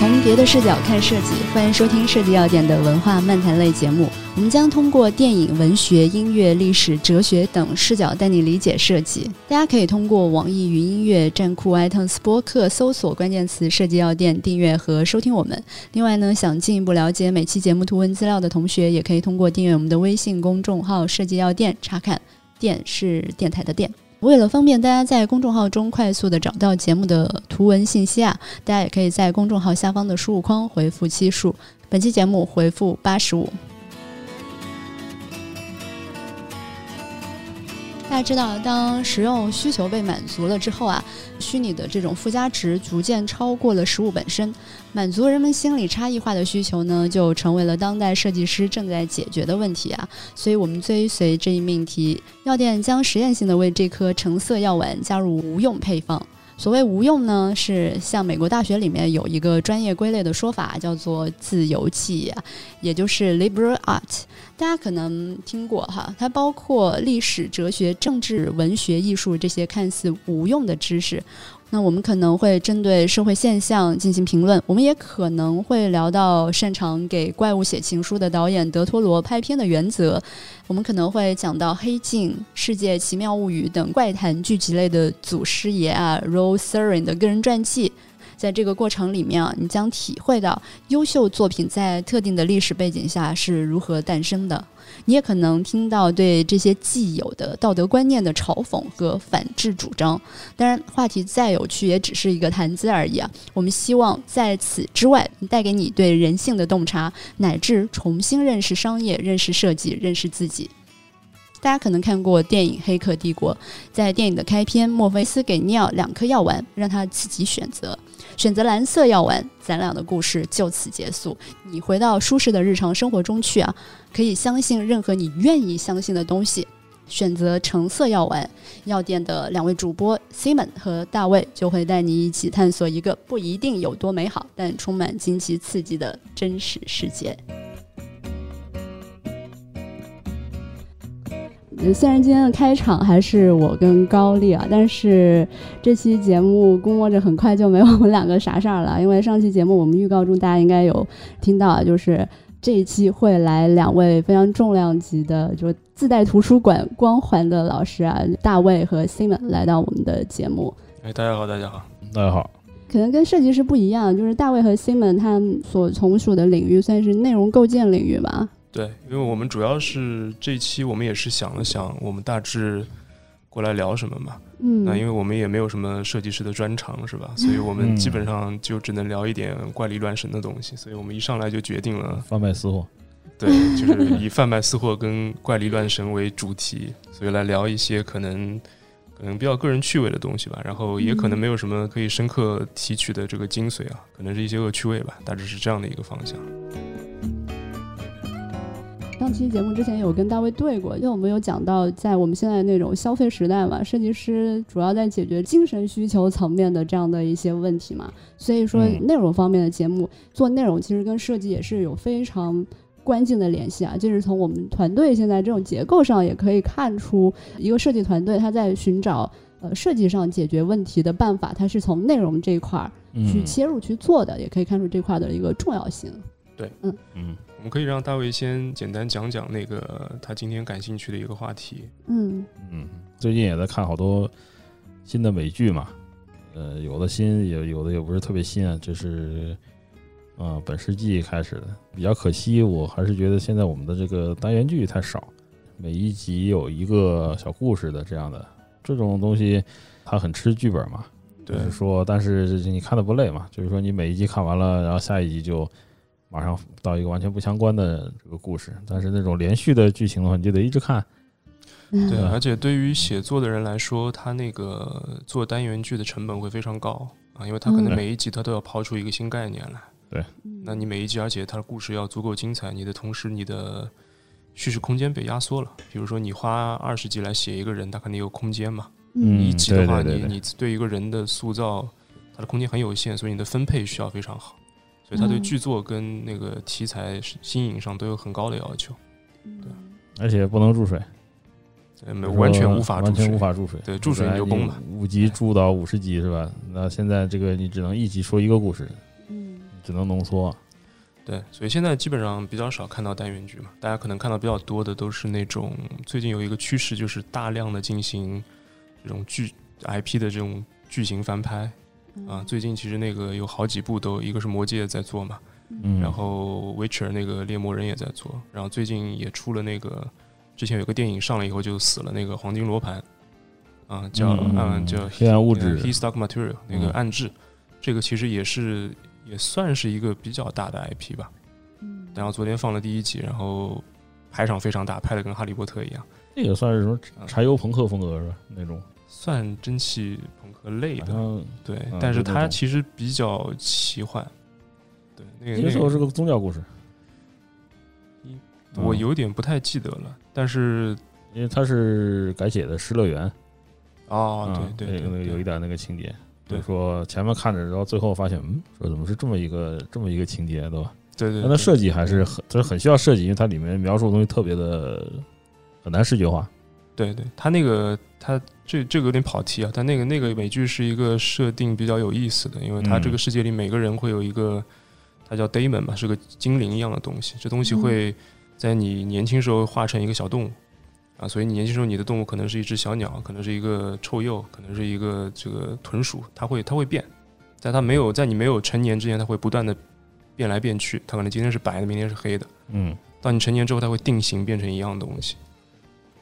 从别的视角看设计，欢迎收听设计要点的文化漫谈类节目。我们将通过电影、文学、音乐、历史、哲学等视角带你理解设计。大家可以通过网易云音乐、站酷、iTunes 播客搜索关键词“设计要点”订阅和收听我们。另外呢，想进一步了解每期节目图文资料的同学，也可以通过订阅我们的微信公众号“设计要点”查看。电是电台的电。为了方便大家在公众号中快速的找到节目的图文信息啊，大家也可以在公众号下方的输入框回复期数。本期节目回复八十五。大家知道，当实用需求被满足了之后啊，虚拟的这种附加值逐渐超过了实物本身，满足人们心理差异化的需求呢，就成为了当代设计师正在解决的问题啊。所以，我们追随这一命题，药店将实验性的为这颗橙色药丸加入无用配方。所谓无用呢，是像美国大学里面有一个专业归类的说法，叫做自由技，也就是 liberal art。大家可能听过哈，它包括历史、哲学、政治、文学、艺术这些看似无用的知识。那我们可能会针对社会现象进行评论，我们也可能会聊到擅长给怪物写情书的导演德托罗拍片的原则，我们可能会讲到《黑镜》《世界奇妙物语》等怪谈剧集类的祖师爷啊，Rose Serin 的个人传记。在这个过程里面啊，你将体会到优秀作品在特定的历史背景下是如何诞生的。你也可能听到对这些既有的道德观念的嘲讽和反制主张。当然，话题再有趣，也只是一个谈资而已啊。我们希望在此之外，带给你对人性的洞察，乃至重新认识商业、认识设计、认识自己。大家可能看过电影《黑客帝国》，在电影的开篇，墨菲斯给尼奥两颗药丸，让他自己选择。选择蓝色药丸，咱俩的故事就此结束。你回到舒适的日常生活中去啊，可以相信任何你愿意相信的东西。选择橙色药丸，药店的两位主播 Simon 和大卫就会带你一起探索一个不一定有多美好，但充满惊奇刺激的真实世界。虽然今天的开场还是我跟高丽啊，但是这期节目估摸着很快就没有我们两个啥事儿了。因为上期节目我们预告中大家应该有听到，就是这一期会来两位非常重量级的，就自带图书馆光环的老师啊，大卫和 Simon 来到我们的节目。哎，大家好，大家好，大家好。可能跟设计师不一样，就是大卫和 Simon 他所从属的领域算是内容构建领域吧。对，因为我们主要是这一期，我们也是想了想，我们大致过来聊什么嘛。嗯。那因为我们也没有什么设计师的专长，是吧？所以我们基本上就只能聊一点怪力乱神的东西。所以我们一上来就决定了贩卖私货。对，就是以贩卖私货跟怪力乱神为主题，所以来聊一些可能可能比较个人趣味的东西吧。然后也可能没有什么可以深刻提取的这个精髓啊，可能是一些恶趣味吧。大致是这样的一个方向。上期节目之前有跟大卫对过，因为我们有讲到，在我们现在那种消费时代嘛，设计师主要在解决精神需求层面的这样的一些问题嘛，所以说内容方面的节目做内容其实跟设计也是有非常关键的联系啊。就是从我们团队现在这种结构上也可以看出，一个设计团队他在寻找呃设计上解决问题的办法，它是从内容这一块儿去切入去做的，也可以看出这块的一个重要性。对，嗯嗯。我们可以让大卫先简单讲讲那个他今天感兴趣的一个话题。嗯嗯，最近也在看好多新的美剧嘛，呃，有的新，也有的也不是特别新啊，就是啊本世纪开始的，比较可惜。我还是觉得现在我们的这个单元剧太少，每一集有一个小故事的这样的这种东西，它很吃剧本嘛。就是说，但是你看的不累嘛？就是说你每一集看完了，然后下一集就。马上到一个完全不相关的这个故事，但是那种连续的剧情的话，你就得一直看。对，而且对于写作的人来说，他那个做单元剧的成本会非常高啊，因为他可能每一集他都要抛出一个新概念来。对，那你每一集，而且他的故事要足够精彩，你的同时你的叙事空间被压缩了。比如说你花二十集来写一个人，他肯定有空间嘛。嗯，一集的话，你你对一个人的塑造，他的空间很有限，所以你的分配需要非常好。所以他对剧作跟那个题材新颖上都有很高的要求，对，而且不能注水，没完全无法完全无法注水，对，注水你就崩了。五集注到五十集是吧？那现在这个你只能一集说一个故事，嗯，只能浓缩。对，所以现在基本上比较少看到单元剧嘛，大家可能看到比较多的都是那种最近有一个趋势，就是大量的进行这种剧 IP 的这种剧情翻拍啊。最近其实那个有好几部都，一个是《魔戒》在做嘛，嗯，然后《Witcher》那个猎魔人也在做，然后最近也出了那个之前有个电影上了以后就死了那个黄金罗盘啊，叫嗯嗯叫黑暗物质。He Stock Material 那个嗯暗质，这个其实也是也算是一个比较大的 IP 吧。嗯。然后昨天放了第一集，然后排场非常大，拍的跟哈利波特一样，那也算是什么嗯。柴油朋克风格是吧？那种。算蒸汽朋克类的，好像对，嗯但是它其实比较奇幻。对，那个时候是个宗教故事，我嗯有点不太记得了，但是因为它是改写的《失乐园》哦，嗯对对对对那个有一点那个情节，对就是说前面看着，然后最后发现，嗯，说怎么是这么一个这么一个情节，对吧？对对，但它设计还是很，就是很需要设计，因为它里面描述的东西特别的很难视觉化。对对，它那个他这这个有点跑题啊，但那个那个美剧是一个设定比较有意思的，因为它嗯这个世界里每个人会有一个，它叫 daemon 嘛，是个精灵一样的东西，这东西会在你年轻时候化成一个小动物啊，所以你年轻时候你的动物可能是一只小鸟，可能是一个臭鼬，可能是一个这个豚鼠，它会它会变，在它没有在你没有成年之前，它会不断的变来变去，它可能今天是白的，明天是黑的。嗯到你成年之后，它会定型变成一样的东西。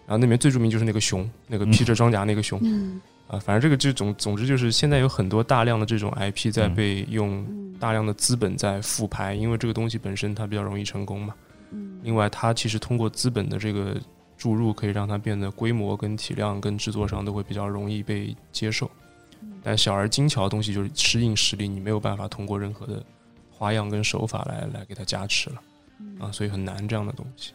然后那边最著名就是那个熊，那个披着装甲那个熊、嗯啊，反正这个就总总之就是现在有很多大量的这种 IP 在嗯被用嗯大量的资本在复牌，因为这个东西本身它比较容易成功嘛。嗯另外，它其实通过资本的这个注入，可以让它变得规模跟体量跟制作上都会比较容易被接受。但小而精巧的东西就是适应实力，你没有办法通过任何的花样跟手法来来给它加持了啊，所以很难这样的东西。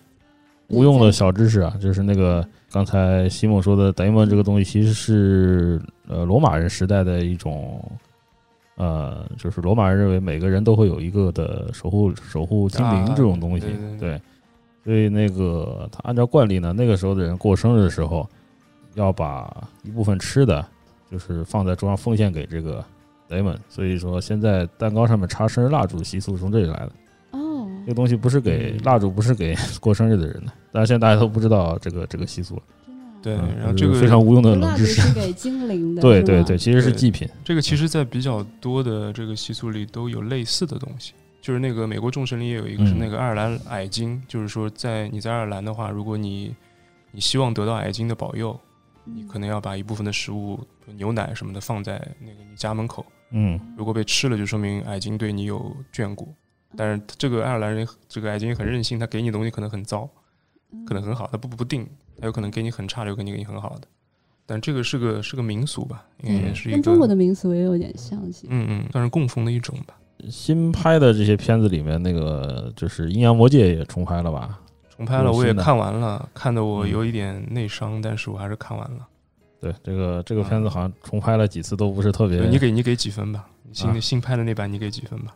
无用的小知识啊，就是那个刚才西蒙说的达蒙这个东西，其实是呃罗马人时代的一种。呃，就是罗马人认为每个人都会有一个的守护守护精灵啊这种东西，对对对所以那个他按照惯例呢，那个时候的人过生日的时候，要把一部分吃的，就是放在桌上奉献给这个 Damon。所以说，现在蛋糕上面插生日蜡烛习俗从这里来的。哦这个东西不是给嗯蜡烛，不是给 过生日的人的，但是现在大家都不知道这个这个习俗了。对，嗯然后这个非常无用的冷知识。是给精灵的，对对对，，其实是祭品。这个其实，在比较多的这个习俗里都有类似的东西。就是那个美国众神里也有一个是嗯那个爱尔兰矮精，就是说在你在爱尔兰的话，如果你你希望得到矮金的保佑，你可能要把一部分的食物，牛奶什么的放在那个你家门口，嗯如果被吃了，就说明矮金对你有眷顾。但是这个爱尔兰人，这个矮金很任性，他给你的东西可能很糟，嗯可能很好，他不不定，他有可能给你很差的，有可能给你很好的。但这个是个是个民俗吧，应该也是一个跟中国的民俗也有点像，其实嗯嗯，算是供奉的一种吧。新拍的这些片子里面，那个就是《阴阳魔界》也重拍了吧？重拍了，我也看完了，看得我嗯有一点内伤，但是我还是看完了。对，这个这个片子好像重拍了几次都不是特别。你给你给几分吧？新、啊新拍的那版你给几分吧？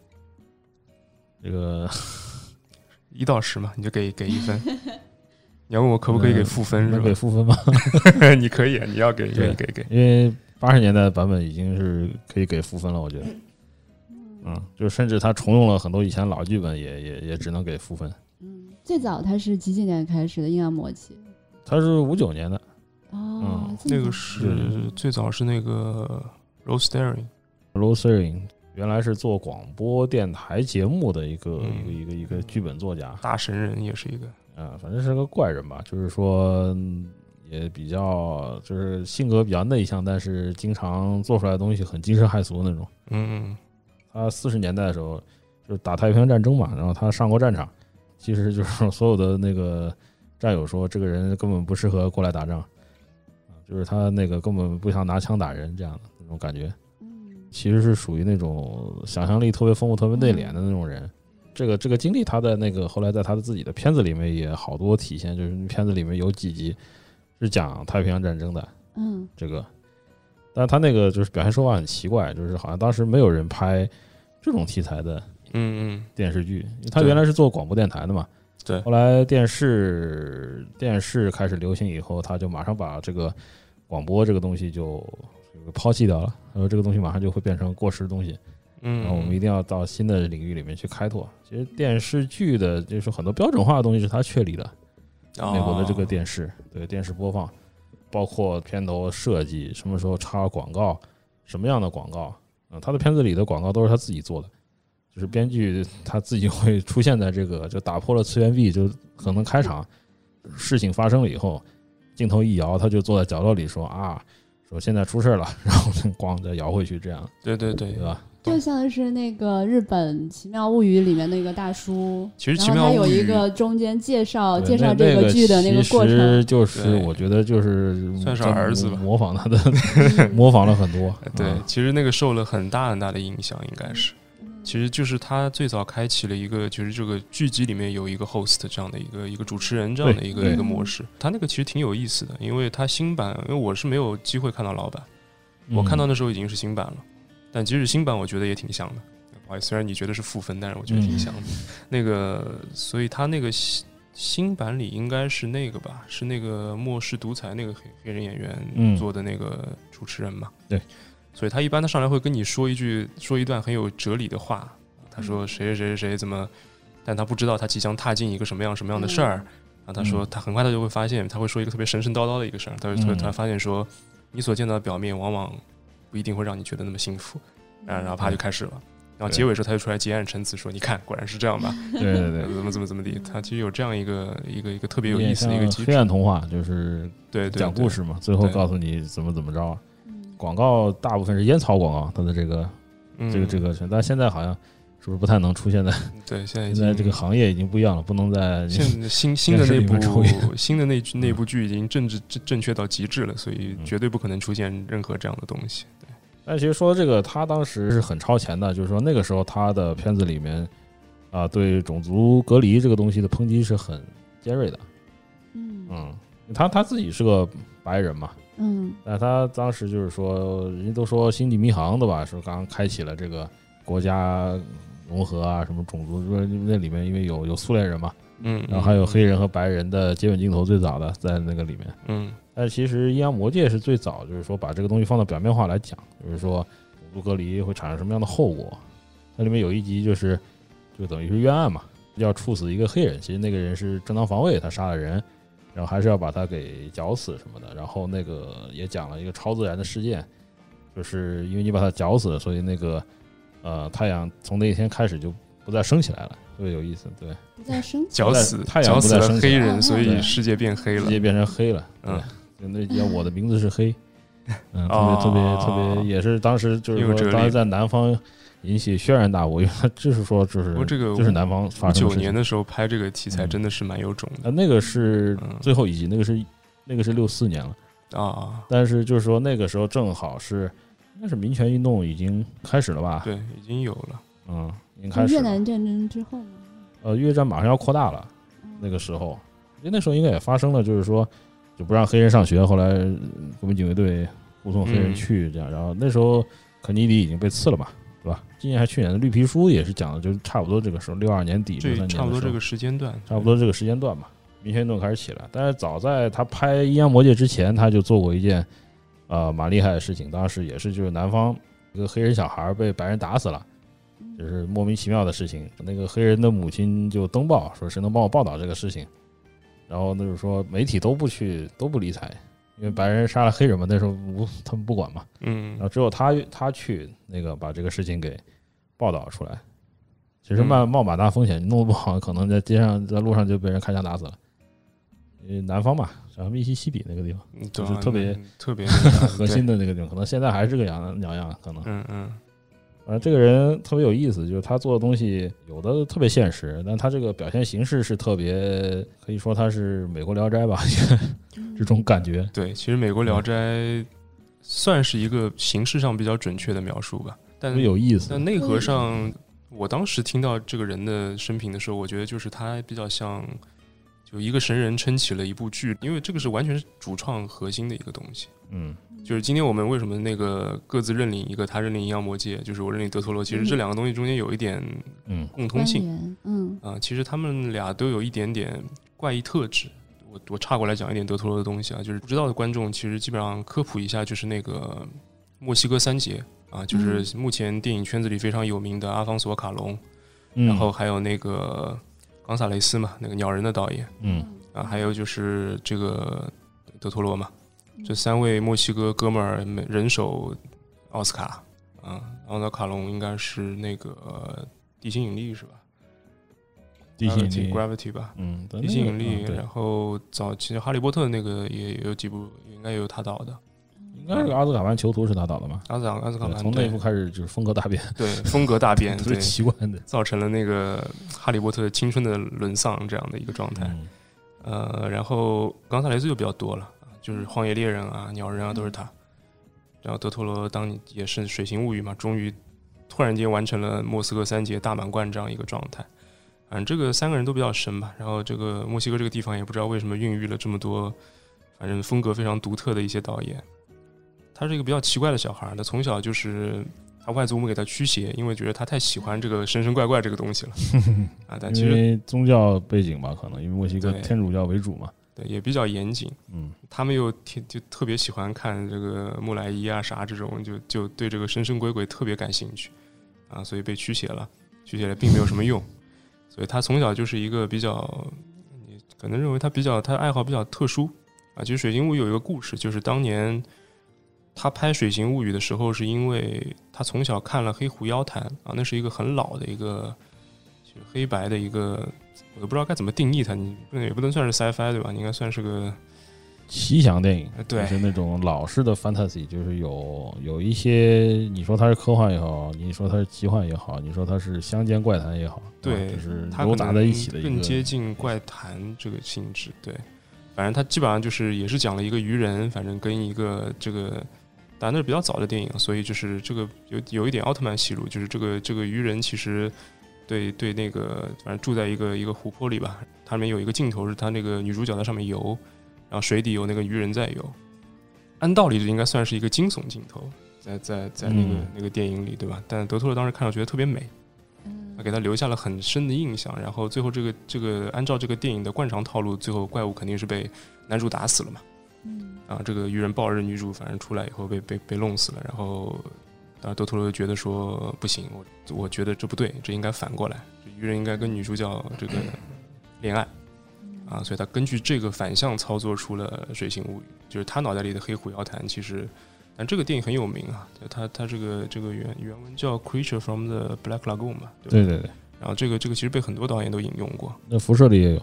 这个一到十嘛，你就给给一分。你要问我可不可以给负分是能给？负分吗？你可以，啊，你要给 对愿意给给。因为八十年代的版本已经是可以给负分了，我觉得。嗯，就甚至他重用了很多以前老剧本，也也也只能给负分。嗯，最早它是几几年开始的阴阳魔气？他是五九年的，哦，那个是最早是那个 Rose Staring。Rose Serin 原来是做广播电台节目的一个、嗯一个一个一个剧本作家，大神人也是一个。啊，反正是个怪人吧，就是说嗯也比较就是性格比较内向，但是经常做出来的东西很惊世骇俗那种。嗯他四十年代的时候就是打太平洋战争嘛，然后他上过战场，其实就是所有的那个战友说这个人根本不适合过来打仗，啊，就是他那个根本不想拿枪打人这样的那种感觉。嗯其实是属于那种想象力特别丰富、特别内敛的那种人。这个这个经历，他在那个后来在他的自己的片子里面也好多体现，就是片子里面有几集是讲太平洋战争的嗯。这个，但是他那个就是表现手法很奇怪，就是好像当时没有人拍这种题材的嗯嗯。电视剧，因为他原来是做广播电台的嘛，对。后来电视电视开始流行以后，他就马上把这个广播这个东西就这个抛弃掉了，他说这个东西马上就会变成过时的东西。嗯，然后我们一定要到新的领域里面去开拓。其实电视剧的，就是很多标准化的东西是他确立的。美国的这个电视，对电视播放，包括片头设计，什么时候插广告，什么样的广告，嗯，他的片子里的广告都是他自己做的，就是编剧他自己会出现在这个，就打破了次元壁，就可能开场事情发生了以后，镜头一摇，他就坐在角落里说啊，说现在出事了，然后咣再摇回去，这样，对对对，对吧？就像是那个日本《奇妙物语》里面那个大叔，其实《他有奇妙物语一》个中间介绍介绍这个剧的那个过其实程，就是我觉得就是算是儿子吧模仿他的，模仿了很多，对啊，其实那个受了很大很大的影响，应该是。嗯其实就是他最早开启了一个，就是这个剧集里面有一个 host 这样的一个一个主持人这样的一个一个模式。他那个其实挺有意思的，因为他新版，因为我是没有机会看到老版，我看到嗯那时候已经是新版了。但即使新版，我觉得也挺像的。不好意思，虽然你觉得是负分，但是我觉得挺像的。那个，所以他那个新新版里应该是那个吧，是那个末世独裁那个黑黑人演员嗯做的那个主持人嘛。对。所以他一般他上来会跟你说一句，说一段很有哲理的话。他说谁谁谁谁谁怎么，但他不知道他即将踏进一个什么样什么样的事儿。然后他说，嗯他很快他就会发现，他会说一个特别神神叨叨的一个事儿。他会突然发现说，你所见到的表面往往不一定会让你觉得那么幸福。然后然后啪就开始了。然后结尾时候他就出来结案陈词说，你看果然是这样吧，对对对，怎么怎么怎么地。他其实有这样一个一个一个特别有意思的一个像机制，黑暗童话，就是对对讲故。事嘛，最后告诉你怎么怎么着。嗯广告大部分是烟草广告，它的这个对这个这个，但现在好像是不是不太能出现在嗯对，现在现在这个行业已经不一样了，不能在现在新 新的那部新的那那嗯。部剧已经政治正正确到极致了，所以嗯。绝对不可能出现任何这样的东西。对，但其实说这个，他当时是很超前的，就是说那个时候他的片子里面啊，对种族隔离这个东西的抨击是很尖锐的。嗯。嗯，他他自己是个白人嘛，嗯但是他当时就是说，人家都说星际迷航对吧？说刚开启了这个国家融合啊，什么种族，说那里面因为有有苏联人嘛，嗯，然后还有黑人和白人的接吻镜头，最早的在那个里面。嗯但是其实《阴阳魔界》是最早，就是说把这个东西放到表面化来讲，就是说种族隔离会产生什么样的后果。它里面有一集就是，就等于是冤案嘛，要处死一个黑人，其实那个人是正当防卫，他杀了人，然后还是要把他给绞死什么的。然后那个也讲了一个超自然的事件，就是因为你把他绞死了，所以那个呃太阳从那一天开始就不再升起来了，特别有意思。对，不再升绞死太阳不绞死了再升起来黑人，所以世界变黑了。世界变成黑了。嗯对，就那叫我的名字是黑，嗯，特哦别特别特别，也是当时就是说，当时在南方引起轩然大波，因为他就是说就是不过这个就是南方发生九年的时候拍这个题材嗯真的是蛮有种的呃，那个是嗯最后一集，那个是那个是六四年了，啊。但是就是说那个时候正好是应该是民权运动已经开始了吧？，对，已经有了。嗯，已经开始了。越南战争之后嘛，呃，越战马上要扩大了，那个时候，因为那时候应该也发生了，就是说就不让黑人上学，后来呃国民警卫队护送黑人嗯去，这样，然后那时候肯尼迪已经被刺了嘛，对吧？今年还去年的绿皮书也是讲的，就是差不多这个时候，六二年底、六这三年的时候差不多这个时间段，差不多这个时间段吧，民权运动开始起来。但是早在他拍《阴阳魔界》之前，他就做过一件呃蛮厉害的事情，当时也是就是南方一个黑人小孩被白人打死了。就是莫名其妙的事情。那个黑人的母亲就登报说，谁能帮我报道这个事情？然后那就是说媒体都不去，都不理睬，因为白人杀了黑人嘛，那时候无他们不管嘛。嗯然后只有他他去那个把这个事情给报道出来。其实冒冒蛮大风险，你弄得不好，可能在街上在路上就被人开枪打死了。南方嘛，像密西西比那个地方，嗯就是特别嗯特别核心的那个地方，可能现在还是个样鸟样，可能。嗯嗯反正这个人特别有意思，就是他做的东西有的特别现实，但他这个表现形式是特别，可以说他是美国《聊斋》吧，这种感觉。对，其实美国《嗯聊斋》算是一个形式上比较准确的描述吧，但是有意思但。内核上，我当时听到这个人的生平的时候，我觉得就是他比较像，就一个神人撑起了一部剧，因为这个是完全是主创核心的一个东西。嗯就是今天我们为什么那个各自认领一个，他认领阴阳魔界，就是我认领德托罗，其实这两个东西中间有一点嗯。共通性。嗯。啊、其实他们俩都有一点点怪异特质。我我岔过来讲一点德托罗的东西啊，就是不知道的观众其实基本上科普一下，就是那个墨西哥三杰，啊，就是目前电影圈子里非常有名的阿方索卡隆，嗯。然后还有那个冈萨雷斯嘛，那个鸟人的导演嗯。啊，还有就是这个德托罗嘛，这三位墨西哥哥们儿每人手奥斯卡啊，奥斯卡隆应该是那个呃地心引力是吧？地心引力 Gravity 吧，嗯，但地心引力，嗯然后早期哈利波特那个也有几部，应该也有他导的。应该是阿兹卡班囚徒是他导的吧？阿兹卡阿兹卡班从那一部开始就是风格大变，对风格大变，特别对，奇怪的。造成了那个哈利波特青春的沦丧这样的一个状态。嗯呃，然后冈萨雷斯就比较多了，啊就是荒野猎人啊、鸟人啊都是他。然后德托罗当年也是《水形物语》嘛，终于突然间完成了莫斯科三杰大满贯这样一个状态。反正这个三个人都比较神吧。然后这个墨西哥这个地方也不知道为什么孕育了这么多，反正风格非常独特的一些导演。他是一个比较奇怪的小孩儿，他从小就是他外祖母给他驱邪，因为觉得他太喜欢这个神神怪怪这个东西了 啊。但其因实为宗教背景吧，可能因为墨西哥天主教为主嘛。对也比较严谨。嗯他们又挺就特别喜欢看这个木乃伊啊啥这种，就就对这个神神鬼鬼特别感兴趣啊，所以被驱邪了，驱邪了并没有什么用，所以他从小就是一个比较，你可能认为他比较他爱好比较特殊啊。其实《水形物语》有一个故事，就是当年他拍《水形物语》的时候，是因为他从小看了《黑狐妖谈》啊，那是一个很老的一个就是黑白的一个，我都不知道该怎么定义它，你不能也不能算是 sci-fi 对吧？你应该算是个奇想电影呃，对就是那种老式的 fantasy，就是有有一些你说它是科幻也好，你说它是奇幻也好，你说它是乡间怪谈也好，对就是糅杂在一起的一个更接近怪谈这个性质。对，反正它基本上就是也是讲了一个渔人，反正跟一个这个，当然那是比较早的电影，所以就是这个有有一点奥特曼戏路，就是这个这个渔人其实对对那个反正住在一个一个湖泊里吧，它里面有一个镜头是他那个女主角在上面游，然后水底有那个鱼人在游。按道理这应该算是一个惊悚镜头，在在在那个、嗯那个电影里，对吧？但德托罗当时看到觉得特别美，嗯给他留下了很深的印象。然后最后这个这个按照这个电影的惯常套路，最后怪物肯定是被男主打死了嘛。嗯啊，这个鱼人抱着女主，反正出来以后被被被弄死了。然后，当然德托罗觉得说不行，我我觉得这不对，这应该反过来，这渔人应该跟女主角这个 恋爱啊，所以他根据这个反向操作出了《水形物语》，就是他脑袋里的黑虎妖谈。其实，但这个电影很有名啊，他他这个这个原原文叫《Creature from the Black Lagoon》嘛，对？对对对，然后这个这个其实被很多导演都引用过那辐射里也有，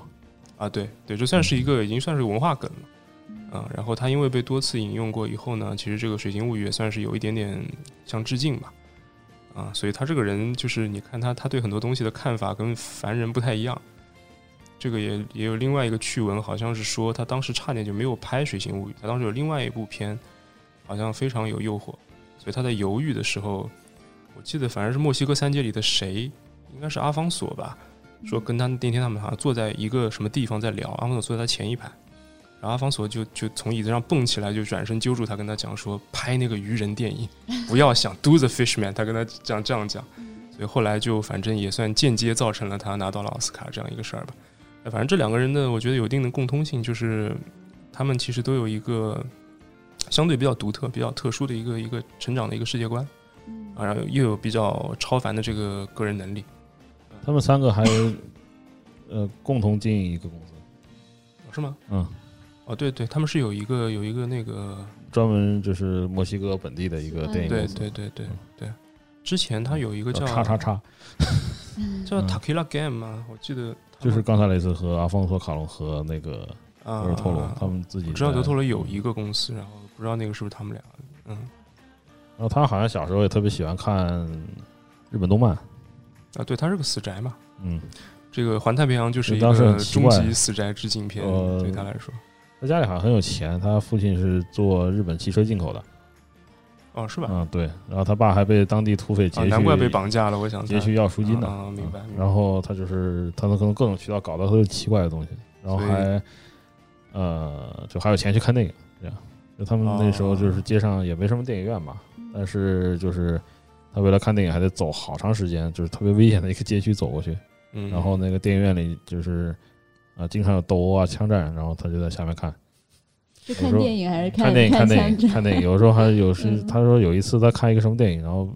啊，对对，这算是一个已经算是文化梗了啊。然后它因为被多次引用过以后呢，其实这个《水形物语》也算是有一点点像致敬吧啊，所以他这个人就是你看他他对很多东西的看法跟凡人不太一样。这个也也有另外一个趣闻，好像是说他当时差点就没有拍《水形物语》，他当时有另外一部片，好像非常有诱惑，所以他在犹豫的时候，我记得反正是墨西哥三杰里的谁，应该是阿方索吧，说跟他那天他们好像坐在一个什么地方在聊，阿方索坐在他前一排，然后阿方索就就从椅子上蹦起来，就转身揪住他，跟他讲说拍那个渔人电影，不要想 do the fishman，他跟他这样这样讲，所以后来就反正也算间接造成了他拿到了奥斯卡这样一个事儿吧。呃反正这两个人呢，我觉得有一定的共通性，就是他们其实都有一个相对比较独特、比较特殊的一个一个成长的一个世界观啊，然后又有比较超凡的这个个人能力。他们三个还呃共同经营一个公司，是吗？嗯，哦，对对，他们是有一个有一个那个，专门就是墨西哥本地的一个电影对公司，对对对嗯。对，之前他有一个叫叫叉叉叉，叫嗯。Takila Game 吗？我记得他们就是刚才那次和阿方索卡隆和那个啊德尔托罗啊他们自己我知道在德托罗有一个公司，然后不知道那个是不是他们俩。嗯，然后他好像小时候也特别喜欢看日本动漫，啊，对他是个死宅嘛。嗯，这个《环太平洋》就是一当时个很奇怪终极死宅致敬片，呃对他来说。他家里好像很有钱，他父亲是做日本汽车进口的，哦，是吧？嗯，对，然后他爸还被当地土匪劫啊，去，难怪被绑架了。我想劫去要赎金呢，啊，明白。嗯明白然后他就是他能可能各种渠道搞到特别奇怪的东西，然后还呃就还有钱去看电影，这样。就他们那时候就是街上也没什么电影院嘛，但是就是他为了看电影还得走好长时间，就是特别危险的一个街区走过去。嗯，然后那个电影院里就是啊、经常有斗殴啊、枪战，然后他就在下面看。是看电影还是看电影？看电影？看电影。有时候还有时，嗯他说有一次他看一个什么电影，然后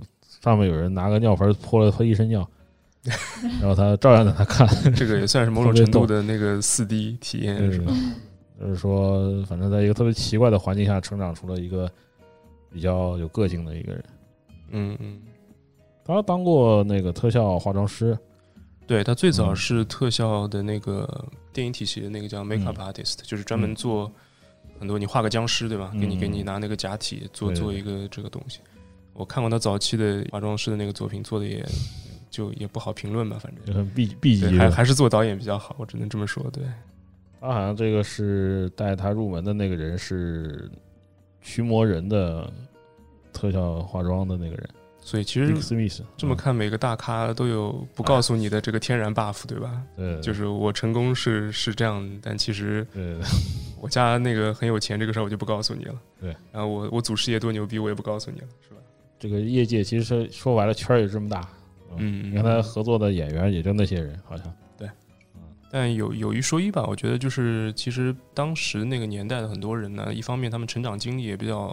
上面有人拿个尿盆泼了他一身尿，然后他照样在那看。这个也算是某种程度的那个四 D 体验，是吧？就是说，反正在一个特别奇怪的环境下成长出了一个比较有个性的一个人。嗯嗯，他当过那个特效化妆师，对他最早嗯是特效的那个电影体系的那个叫 makeup 嗯 artist，就是专门做很多你画个僵尸对吧？给你嗯给你拿那个假体做做一个这个东西。我看过他早期的化妆师的那个作品，做的也就也不好评论吧，反正就很 B B 级，还。还是做导演比较好，我只能这么说。对，他好像这个是带他入门的那个人是驱魔人的特效化妆的那个人所以其实。这么看，每个大咖都有不告诉你的这个天然 buff，对吧？嗯，对，就是我成功是是这样，但其实 我家那个很有钱，这个事儿我就不告诉你了。对，然后我我祖师爷多牛逼，我也不告诉你了，是吧？这个业界其实说白了圈儿也这么大。嗯你看他合作的演员也就那些人，好像对。但有有一说一吧，我觉得就是其实当时那个年代的很多人呢，一方面他们成长经历也比较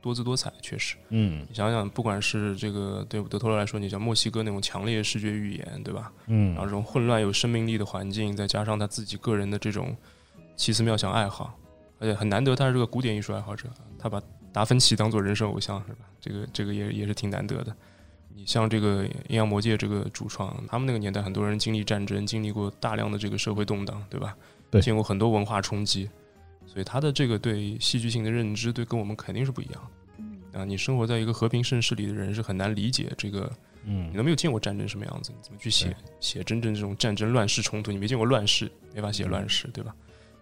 多姿多彩，确实。嗯你想想，不管是这个对德托罗来说，你像墨西哥那种强烈视觉语言，对吧？嗯然后这种混乱有生命力的环境，再加上他自己个人的这种奇思妙想爱好，而且很难得他是个古典艺术爱好者，他把达芬奇当做人生偶像，是吧？这个这个也也是挺难得的。你像这个《阴阳魔界》这个主创，他们那个年代很多人经历战争，经历过大量的这个社会动荡，对吧？对见过很多文化冲击，所以他的这个对戏剧性的认知，对跟我们肯定是不一样的。啊，你生活在一个和平盛世里的人是很难理解这个嗯你都没有见过战争什么样子，你怎么去写写真正这种战争乱世冲突？你没见过乱世，没法写乱世，对吧？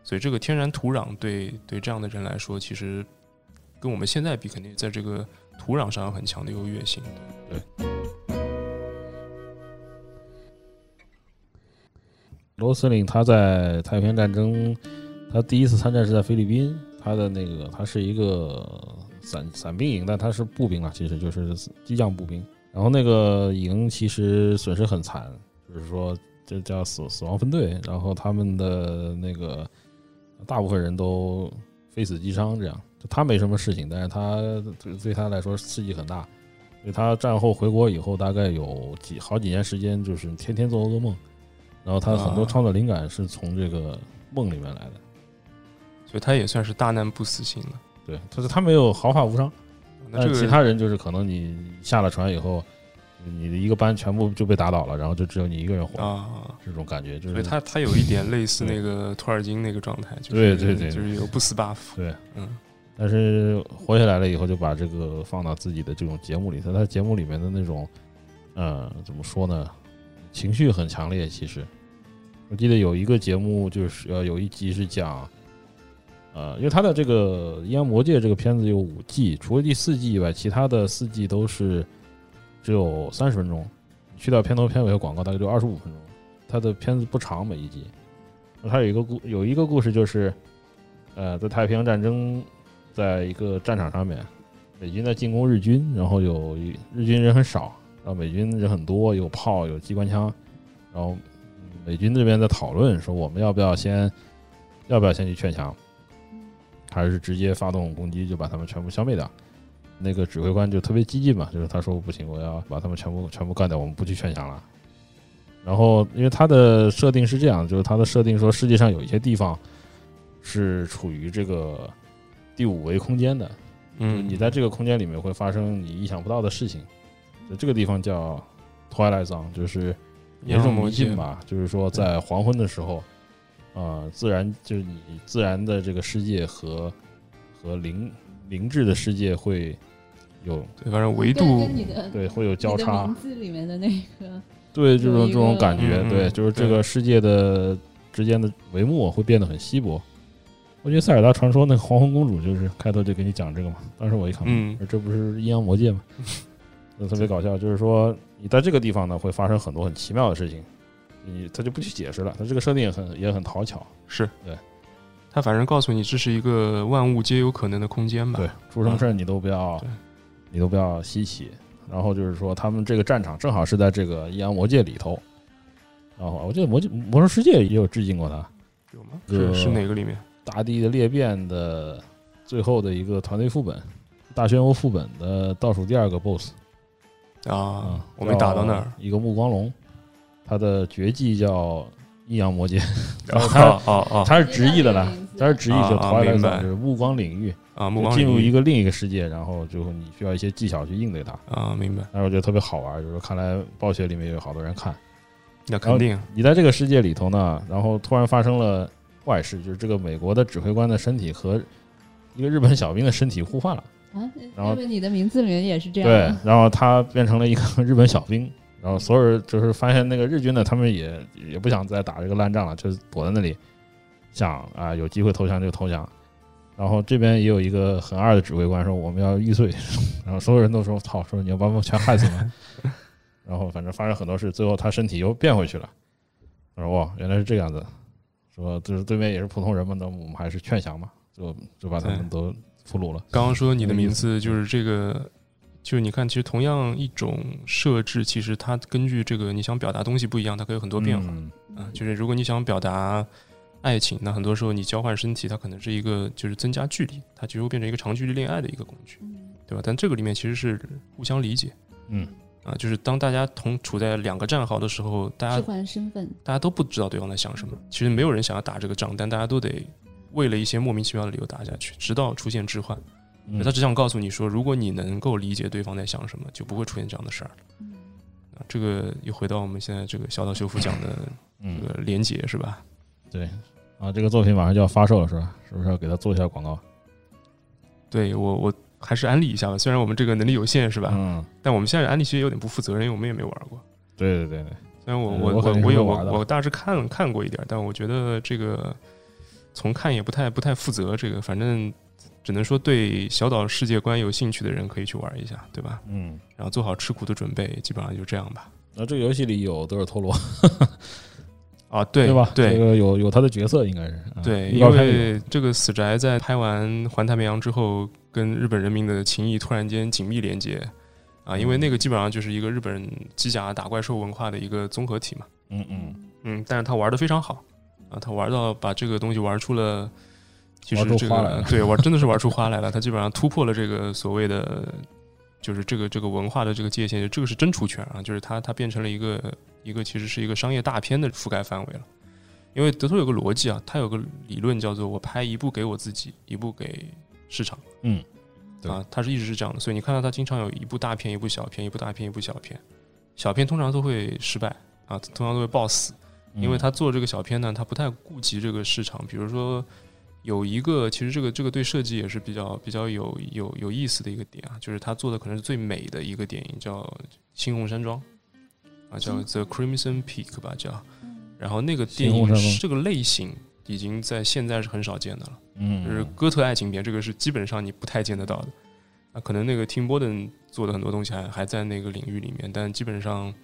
所以这个天然土壤对对这样的人来说，其实跟我们现在比，肯定在这个土壤上有很强的优越性。对罗斯林他在太平洋战争，他第一次参战是在菲律宾，他的那个他是一个伞伞兵营，但他是步兵啊，其实就是机降步兵。然后那个营其实损失很惨，就是说这叫死死亡分队，然后他们的那个大部分人都非死即伤，这样就他没什么事情，但是他对对他来说刺激很大。所以他战后回国以后，大概有几好几年时间，就是天天做噩梦。然后他很多啊创作灵感是从这个梦里面来的。所以他也算是大难不死心了。对，他是他没有毫发无伤，但是那这个其他人就是可能你下了船以后，你的一个班全部就被打倒了，然后就只有你一个人活，啊，这种感觉就是。所以他他有一点类似那个托尔金那个状态，就是对对对就是有不死 buff。对，嗯但是活下来了以后，就把这个放到自己的这种节目里头。他节目里面的那种，呃，怎么说呢？情绪很强烈。其实，我记得有一个节目，就是呃，有一集是讲，呃，因为他的这个《阴阳魔界》这个片子有五季，除了第四季以外，其他的四季都是只有三十分钟，去掉片头片尾和广告，大概就二十五分钟。他的片子不长，每一集。他有一个故有一个故事就是，呃，在太平洋战争。在一个战场上面，美军在进攻日军，然后有一日军人很少，然后美军人很多，有炮有机关枪，然后美军这边在讨论说我们要不要先要不要先去劝降，还是直接发动攻击就把他们全部消灭掉？那个指挥官就特别激进嘛，就是他说不行，我要把他们全部全部干掉，我们不去劝降了。然后因为他的设定是这样，就是他的设定说世界上有一些地方是处于这个。第五维空间的，嗯，你在这个空间里面会发生你意想不到的事情。就这个地方叫 Twilight Zone，就是也是种迷信吧，就是说在黄昏的时候，啊、呃，自然就是你自然的这个世界和和灵灵智的世界会有对，反正维度对会有交叉。名字里面的那个对这种这种感觉，嗯、对，就是这个世界的之间的帷幕会变得很稀薄。我觉得《塞尔达传说》那个黄昏公主就是开头就给你讲这个嘛，当时我一看，嗯，这不是阴阳魔界吗？就特别搞笑，就是说你在这个地方呢会发生很多很奇妙的事情，你他就不去解释了，他这个设定也很也很讨巧，是对，他反正告诉你这是一个万物皆有可能的空间吧，对，出什么事儿你都不要，嗯、你都不要稀奇。然后就是说他们这个战场正好是在这个阴阳魔界里头，然后我记得魔界魔兽世界也有致敬过他，有吗？是是哪个里面？大地的裂变的最后的一个团队副本，大漩涡副本的倒数第二个 BOSS 啊，我没打到那儿，一个目光龙，他的绝技叫阴阳魔剑，他哦哦，他是直译的了，他是直译就逃来了，就是目光领域啊，目光进入一个另一个世界，然后就你需要一些技巧去应对它啊，明白。但是我觉得特别好玩，就是看来暴雪里面有好多人看，那肯定。你在这个世界里头呢，然后突然发生了坏事，就是这个美国的指挥官的身体和一个日本小兵的身体互换了。啊，然后你的名字里面也是这样。对，然后他变成了一个日本小兵，然后所有人就是发现那个日军呢，他们也也不想再打这个烂仗了，就躲在那里，想啊有机会投降就投降。然后这边也有一个很二的指挥官说我们要玉碎，然后所有人都说操，说你要把我们全害死吗？然后反正发生很多事，最后他身体又变回去了。他说哇，原来是这样子，说就是对面也是普通人嘛，那我们还是劝降嘛，就就把他们都。俘虏了。刚刚说你的名字就是这个，就是你看，其实同样一种设置，其实它根据这个你想表达东西不一样，它可以有很多变化。啊，就是如果你想表达爱情，那很多时候你交换身体，它可能是一个就是增加距离，它就会变成一个长距离恋爱的一个工具，对吧？但这个里面其实是互相理解。嗯，啊，就是当大家同处在两个战壕的时候，大家换身份，大家都不知道对方在想什么。其实没有人想要打这个仗，但大家都得。为了一些莫名其妙的理由打下去，直到出现置换。他只想告诉你说，如果你能够理解对方在想什么，就不会出现这样的事儿。啊，这个又回到我们现在这个小岛修复讲的这个连结是吧？对，啊，这个作品马上就要发售了是吧？是不是要给他做一下广告？对我，我还是安利一下吧。虽然我们这个能力有限是吧？嗯。但我们现在安利其实有点不负责任，因为我们也没玩过。对对对对。虽然我我我我有我我大致看看过一点，但我觉得这个。从看也不太不太负责，这个反正只能说对小岛世界观有兴趣的人可以去玩一下，对吧？嗯，然后做好吃苦的准备，基本上就这样吧。那这个游戏里有德尔托罗啊，对对吧？对，这个有有他的角色应该是对，因为这个死宅在拍完《环太平洋》之后，跟日本人民的情谊突然间紧密连接啊，因为那个基本上就是一个日本机甲打怪兽文化的一个综合体嘛。嗯嗯嗯，但是他玩的非常好。啊，他玩到把这个东西玩出了，其实这个对玩真的是玩出花来了。他基本上突破了这个所谓的，就是这个这个文化的这个界限，这个是真出圈啊！就是它它变成了一个一个其实是一个商业大片的覆盖范围了。因为德托有个逻辑啊，他有个理论叫做我拍一部给我自己，一部给市场。嗯，啊，他是一直是这样的，所以你看到他经常有一部大片，一部小片，一部大片，一部小片。小片通常都会失败啊，通常都会爆死。因为他做这个小片呢，他不太顾及这个市场。比如说，有一个其实这个这个对设计也是比较比较有有有意思的一个点啊，就是他做的可能是最美的一个电影，叫《猩红山庄》啊，叫《The Crimson Peak》吧，叫。然后那个电影这个类型已经在现在是很少见的了，嗯，就是哥特爱情片，这个是基本上你不太见得到的。啊，可能那个 Tim Burton 做的很多东西还还在那个领域里面，但基本上。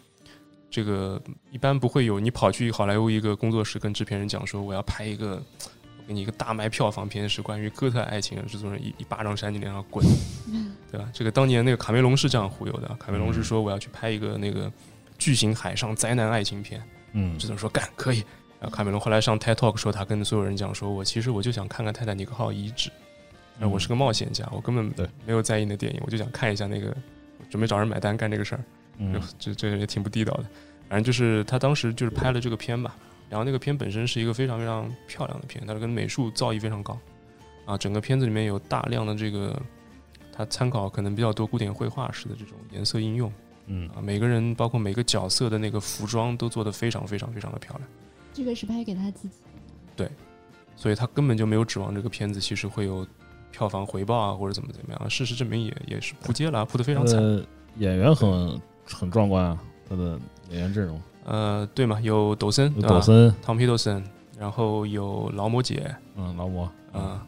这个一般不会有你跑去好莱坞一个工作室跟制片人讲说我要拍一个，我给你一个大卖票房片是关于哥特爱情的，制作人一一巴掌扇你脸上滚，对吧？这个当年那个卡梅隆是这样忽悠的，卡梅隆是说我要去拍一个那个巨型海上灾难爱情片，嗯，制作人说干可以，然后卡梅隆后来上 TED Talk 说他跟所有人讲说我其实我就想看看泰坦尼克号遗址，我是个冒险家，我根本没有在意那电影，我就想看一下那个，准备找人买单干这个事儿。嗯，这这也挺不地道的，反正就是他当时就是拍了这个片吧，然后那个片本身是一个非常非常漂亮的片，它跟美术造诣非常高，啊，整个片子里面有大量的这个，他参考可能比较多古典绘画式的这种颜色应用，嗯，啊，每个人包括每个角色的那个服装都做得非常非常非常的漂亮。这个是拍给他自己，对，所以他根本就没有指望这个片子其实会有票房回报啊或者怎么怎么样，事实证明也也是扑街了，扑得非常惨，演员很。很壮观啊，他的演员阵容。呃，对嘛，有抖森，抖森，汤皮抖森，然后有劳模姐，嗯，劳模，啊，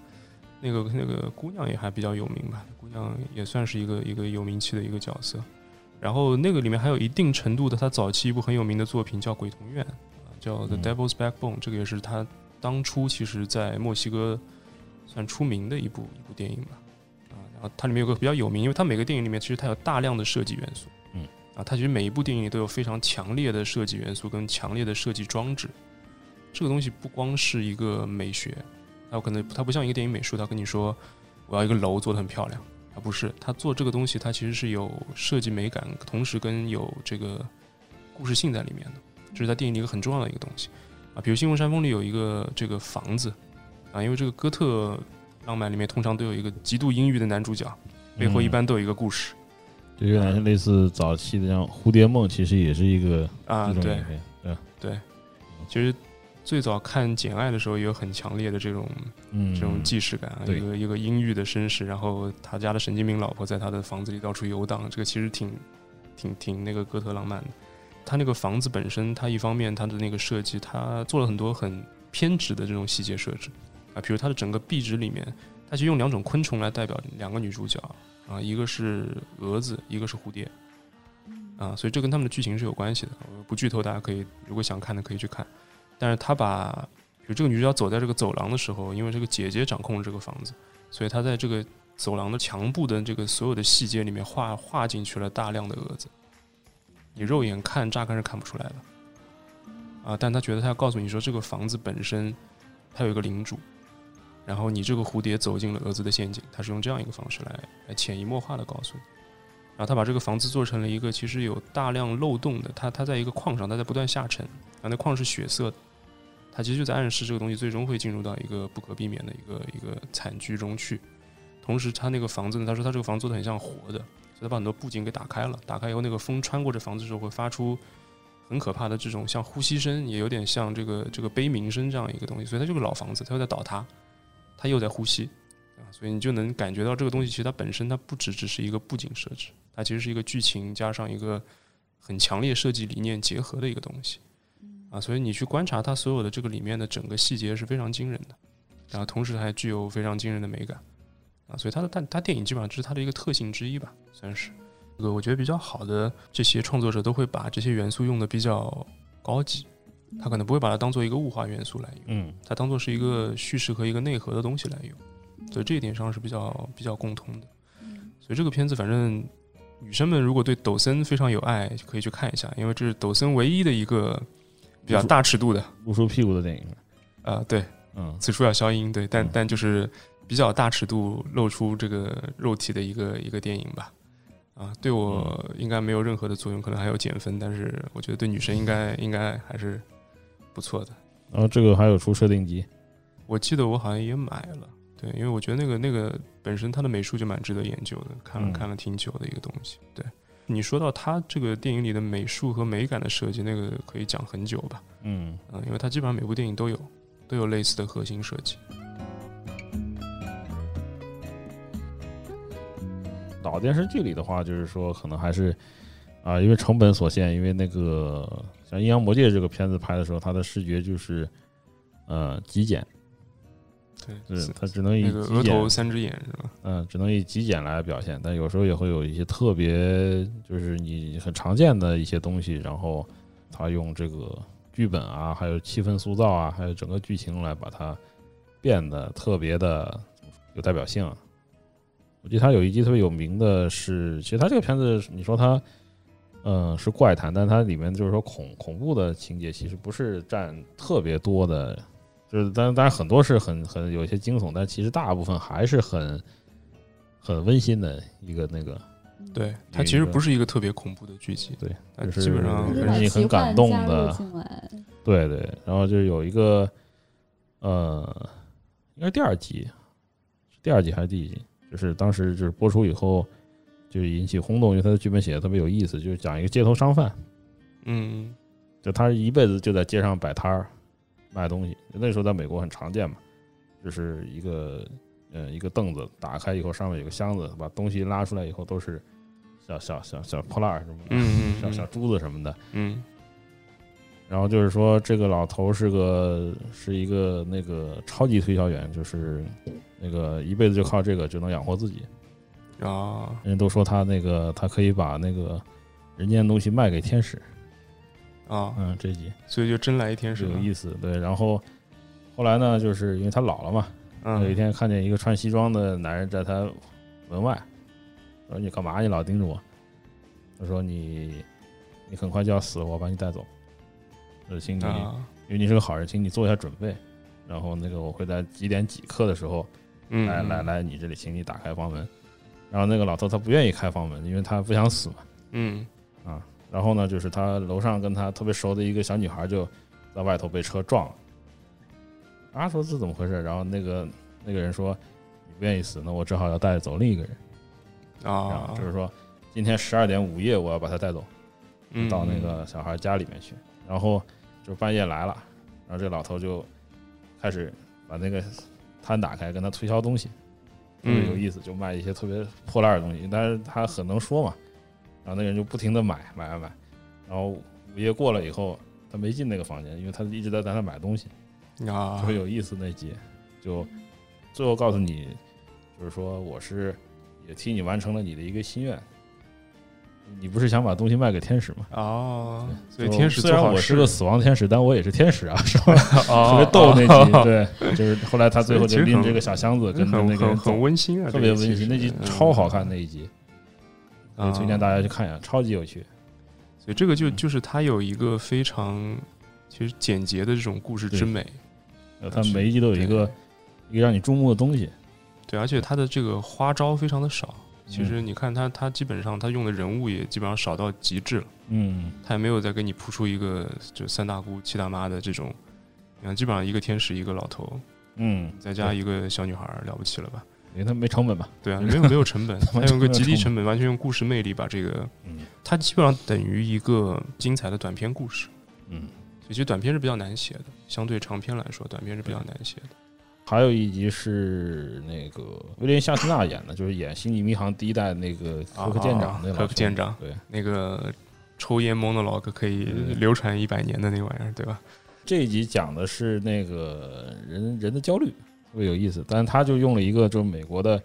那个那个姑娘也还比较有名吧，姑娘也算是一个一个有名气的一个角色。然后那个里面还有一定程度的，他早期一部很有名的作品叫《鬼童院》，叫《The Devil's Backbone》，这个也是他当初其实在墨西哥算出名的一部一部电影吧。啊，然后它里面有个比较有名，因为它每个电影里面其实它有大量的设计元素。啊，它其实每一部电影里都有非常强烈的设计元素跟强烈的设计装置。这个东西不光是一个美学，它可能它不像一个电影美术，它跟你说，我要一个楼做的很漂亮啊，不是，他做这个东西，它其实是有设计美感，同时跟有这个故事性在里面的，这是在电影里一个很重要的一个东西啊。比如《新闻山峰》里有一个这个房子啊，因为这个哥特浪漫里面通常都有一个极度阴郁的男主角，背后一般都有一个故事。就有点类似早期的像《蝴蝶梦》，其实也是一个啊，对对，对，其实最早看《简爱》的时候，也有很强烈的这种嗯，这种既视感啊，一个一个阴郁的绅士，然后他家的神经病老婆在他的房子里到处游荡，这个其实挺挺挺那个哥特浪漫的。他那个房子本身，他一方面他的那个设计，他做了很多很偏执的这种细节设置。啊，比如他的整个壁纸里面，他就用两种昆虫来代表两个女主角啊，一个是蛾子，一个是蝴蝶啊，所以这跟他们的剧情是有关系的。我不剧透，大家可以如果想看的可以去看。但是他把比如这个女主角走在这个走廊的时候，因为这个姐姐掌控了这个房子，所以她在这个走廊的墙布的这个所有的细节里面画画进去了大量的蛾子，你肉眼看乍看是看不出来的，啊，但他觉得他要告诉你说这个房子本身它有一个领主，然后你这个蝴蝶走进了蛾子的陷阱，他是用这样一个方式来来潜移默化的告诉你，然后他把这个房子做成了一个其实有大量漏洞的，它它在一个矿上，它在不断下沉，啊，那矿是血色的。它其实就在暗示这个东西最终会进入到一个不可避免的一个一个惨剧中去。同时，他那个房子呢，他说他这个房子做的很像活的，所以他把很多布景给打开了。打开以后，那个风穿过这房子的时候，会发出很可怕的这种像呼吸声，也有点像这个这个悲鸣声这样一个东西。所以它这个老房子，它又在倒塌，它又在呼吸啊，所以你就能感觉到这个东西其实它本身它不只只是一个布景设置，它其实是一个剧情加上一个很强烈设计理念结合的一个东西。啊，所以你去观察它所有的这个里面的整个细节是非常惊人的，然后同时还具有非常惊人的美感，啊，所以它的它它电影基本上这是它的一个特性之一吧，算是。这个我觉得比较好的这些创作者都会把这些元素用的比较高级，他可能不会把它当做一个物化元素来用，嗯，它当做是一个叙事和一个内核的东西来用，所以这一点上是比较比较共通的。所以这个片子反正女生们如果对抖森非常有爱，就可以去看一下，因为这是抖森唯一的一个。比较大尺度的露出屁股的电影，啊，对，嗯，此处要消音，对，但嗯但就是比较大尺度露出这个肉体的一个一个电影吧，啊，对我应该没有任何的作用，可能还有减分，但是我觉得对女生应该应该还是不错的。然后这个还有出设定集，我记得我好像也买了，对，因为我觉得那个那个本身它的美术就蛮值得研究的，看了嗯看了挺久的一个东西。对你说到它这个电影里的美术和美感的设计，那个可以讲很久吧。嗯，嗯，因为它基本上每部电影都有都有类似的核心设计。老电视剧里的话，就是说可能还是啊，因为成本所限，因为那个像《阴阳魔界》这个片子拍的时候，它的视觉就是呃极简，对，是它只能以那个额头三只眼是吧？嗯，只能以极简来表现，但有时候也会有一些特别，就是你很常见的一些东西，然后他用这个剧本啊，还有气氛塑造啊，还有整个剧情来把它变得特别的有代表性。我记得他有一集特别有名的是，其实他这个片子，你说它，嗯，是怪谈，但它里面就是说恐恐怖的情节其实不是占特别多的，就是当然当然很多是很很有一些惊悚，但其实大部分还是很很温馨的一个那个，对，它其实不是一个特别恐怖的剧集，对，它就是基本上是你很感动的，对对，然后就是有一个呃，应该是第二集，是第二集还是第一集？就是当时就是播出以后，就是引起轰动，因为他的剧本写的特别有意思，就是讲一个街头商贩，嗯就他一辈子就在街上摆摊儿卖东西，那时候在美国很常见嘛，就是一个呃一个凳子打开以后，上面有个箱子，把东西拉出来以后都是小小小小破烂什么的，小小珠子什么的。嗯然后就是说，这个老头是个是一个那个超级推销员，就是那个一辈子就靠这个就能养活自己。啊人家都说他那个他可以把那个人间的东西卖给天使。啊，嗯，这集所以就真来一天使有？意思。对，然后后来呢，就是因为他老了嘛，有一嗯天看见一个穿西装的男人在他门外，说：“你干嘛？你老盯着我？”他说：“你你很快就要死，我把你带走。呃，请你，啊因为你是个好人，请你做一下准备。然后那个我会在几点几刻的时候嗯，来来，来，你这里，请你打开房门。然后那个老头他不愿意开房门，因为他不想死嘛。嗯啊然后呢，就是他楼上跟他特别熟的一个小女孩就在外头被车撞了。啊，说这怎么回事？然后那个那个人说，你不愿意死，那我只好要带走另一个人。啊，就是说，今天十二点午夜我要把他带走，嗯到那个小孩家里面去。然后就半夜来了，然后这老头就开始把那个摊打开，跟他推销东西，特别有意思，就卖一些特别破烂的东西，但是他很能说嘛。然后那个人就不停的买买买买，然后午夜过了以后，他没进那个房间，因为他一直在在那买东西，啊特别有意思那集，就最后告诉你，就是说我是也替你完成了你的一个心愿。你不是想把东西卖给天使吗？哦，所以天使虽然我是个死亡天使，但我也是天使啊，是吧？哦特别逗那集，哦对，就是后来他最后就拎这个小箱子跟那个很很，温馨啊，特别温馨，那集嗯超好看那一集，啊推荐大家去看一下，超级有趣。所以这个就嗯就是它有一个非常其实简洁的这种故事之美，呃，它每一集都有一个一个让你注目的东西，对，而且它的这个花招非常的少。其嗯实你看他，他基本上他用的人物也基本上少到极致了，嗯，他也没有再给你铺出一个就三大姑七大妈的这种，你看基本上一个天使一个老头，嗯，再加一个小女孩，了不起了吧？因为他没成本吧，对啊，没有没有成本，他用个极低成成本，完全用故事魅力把这个，嗯它基本上等于一个精彩的短篇故事。嗯。所以其实短篇是比较难写的，相对长篇来说，短篇是比较难写的。还有一集是那个威廉夏斯纳演的，就是演《星际迷航》第一代那个科克舰长那个老科克舰长对，那个抽烟 monologue 可以嗯流传一百年的那玩意儿，对吧？这一集讲的是那个人人的焦虑，特别有意思。但是他就用了一个，就是美国的，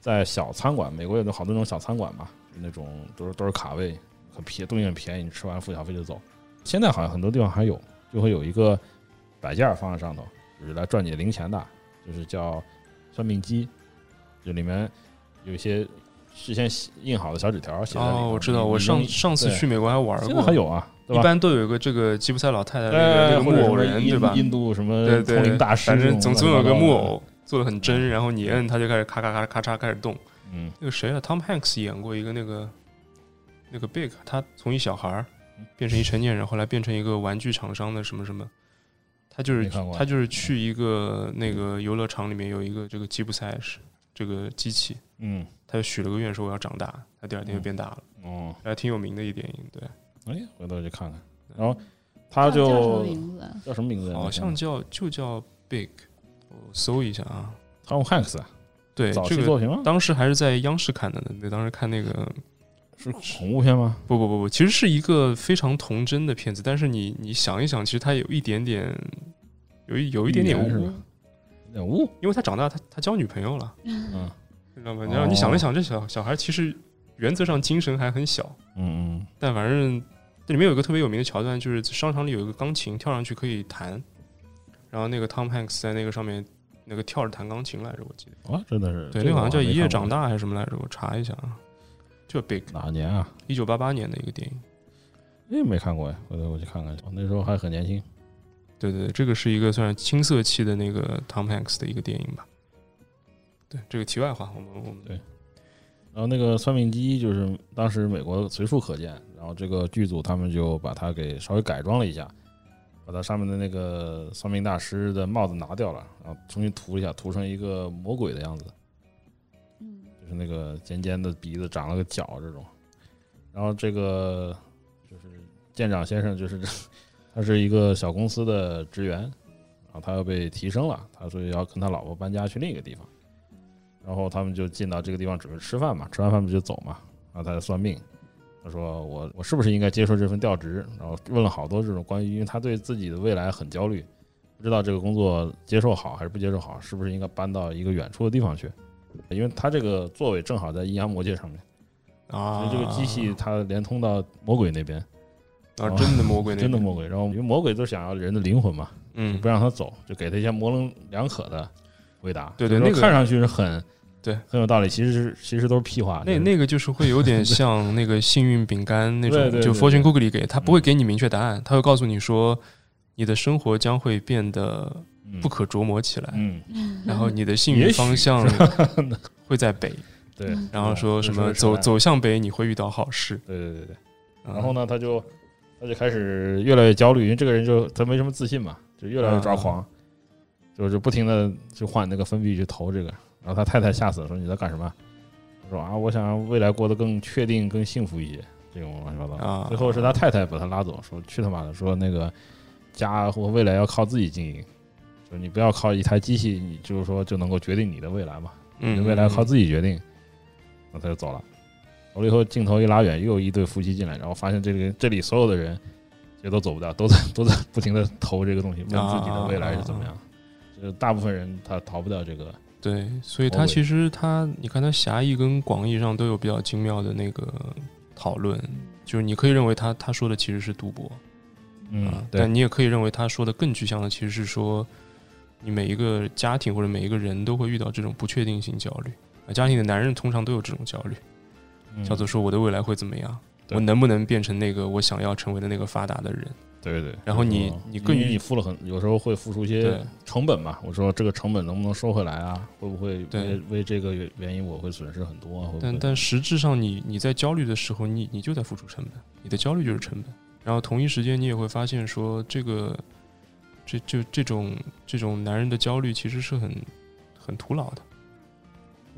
在小餐馆，美国有好多那种小餐馆嘛，那种都是都是卡位，很便东西很便宜，你吃完付小费就走。现在好像很多地方还有，就会有一个摆件儿放在上头，就是来赚你零钱的，就是叫算命机，就里面有一些事先印好的小纸条写在里头。哦，我知道，我上上次去美国还玩现在过，还有啊？一般都有一个这个吉普赛老太太那个木偶人，对吧？印度什么通灵大师反正总总有个木偶做的很真，然后你摁它就开始咔咔咔咔嚓开始动。嗯，那个谁啊，Tom Hanks 演过一个那个那个 Big，他从一小孩变成一成年人，后来变成一个玩具厂商的什么什么，他就是他就是去一个那个游乐场里面有一个这个吉普赛是这个机器，嗯，他就许了个愿说我要长大，他第二天就嗯变大了，哦，还挺有名的一电影，对，哎，回头去看看。然后他就叫什么就名字？啊？叫什么名字？好像叫就叫 Big，我搜一下啊，Tom Hanks 啊？对，早这个期作品吗？当时还是在央视看的呢，对，当时看那个是恐怖片吗？不不不不，其实是一个非常童真的片子，但是你你想一想，其实它有一点点，有一有一点点污点污。因为他长大他他交女朋友了，嗯你知道吗？然后你想了哦想，这小小孩其实原则上精神还很小，嗯嗯但反正这里面有一个特别有名的桥段，就是商场里有一个钢琴，跳上去可以弹，然后那个 Tom Hanks 在那个上面那个跳着弹钢琴来着，我记得，嗯，啊，真的是。对，那个好像叫《一夜长大》还是什么来着？我查一下啊，就 Big，哪年啊？一九八八年的一个电影。哎，没看过呀，回头我去看看。我那时候还很年轻。对对，对这个是一个算是青涩期的那个 Tom Hanks 的一个电影吧。对，这个题外话，我们我们对然后那个算命机就是当时美国随处可见，然后这个剧组他们就把它给稍微改装了一下，把它上面的那个算命大师的帽子拿掉了，然后重新涂一下，涂成一个魔鬼的样子。是那个尖尖的鼻子长了个角这种。然后这个就是舰长先生，就是他是一个小公司的职员，然后他要被提升了，他所以要跟他老婆搬家去另一个地方。然后他们就进到这个地方准备吃饭嘛，吃完饭不就走嘛？然后他就算命，他说我我是不是应该接受这份调职？然后问了好多这种关于，因为他对自己的未来很焦虑，不知道这个工作接受好还是不接受好，是不是应该搬到一个远处的地方去？因为他这个座位正好在阴阳魔界上面啊，所啊，以这个机器它连通到魔鬼那边，啊，真的魔鬼那边真的魔鬼。然后因为魔鬼都想要人的灵魂嘛，嗯不，让他走，就给他一些模棱两可的回答。对对那个看上去是很对很有道理，其实是其实都是屁话。那那个就是会有点像那个幸运饼干那种，就 fortune cookie 里给他不会给你明确答案，他会告诉你说你的生活将会变得嗯不可琢磨起来，嗯，然后你的幸运方向 会在北，对，然后说什么嗯走，走向北你会遇到好事，对对对对。嗯然后呢，他就他就开始越来越焦虑，因为这个人就他没什么自信嘛，就越来越抓狂，就是不停的就换那个分币去投这个。然后他太太吓死了，说你在干什么？他说啊，我想让未来过得更确定、更幸福一些，这种乱七八糟。啊，最后是他太太把他拉走，说去他妈的，说那个家或未来要靠自己经营，就是你不要靠一台机器，你就是说就能够决定你的未来嘛，你嗯的未来靠自己决定。然后他就走了，走了以后镜头一拉远，又有一对夫妻进来，然后发现这个这里所有的人其实都走不掉，都在都在不停的投这个东西，问自己的未来是怎么样。就是大部分人他逃不掉这个，对，所以他其实他，你看他狭义跟广义上都有比较精妙的那个讨论，就是你可以认为他他说的其实是赌博，啊嗯，对但，你也可以认为他说的更具象的其实是说，你每一个家庭或者每一个人都会遇到这种不确定性焦虑。啊，家庭的男人通常都有这种焦虑，嗯叫做说我的未来会怎么样，我能不能变成那个我想要成为的那个发达的人？对对。然后你你更因为你付了很，有时候会付出一些对成本嘛。我说这个成本能不能收回来啊？会不会对为为这个原因我会损失很多啊？会会？但但实质上你，你在焦虑的时候，你你就在付出成本，你的焦虑就是成本。然后同一时间，你也会发现说，这个这就这种这种男人的焦虑其实是很很徒劳的。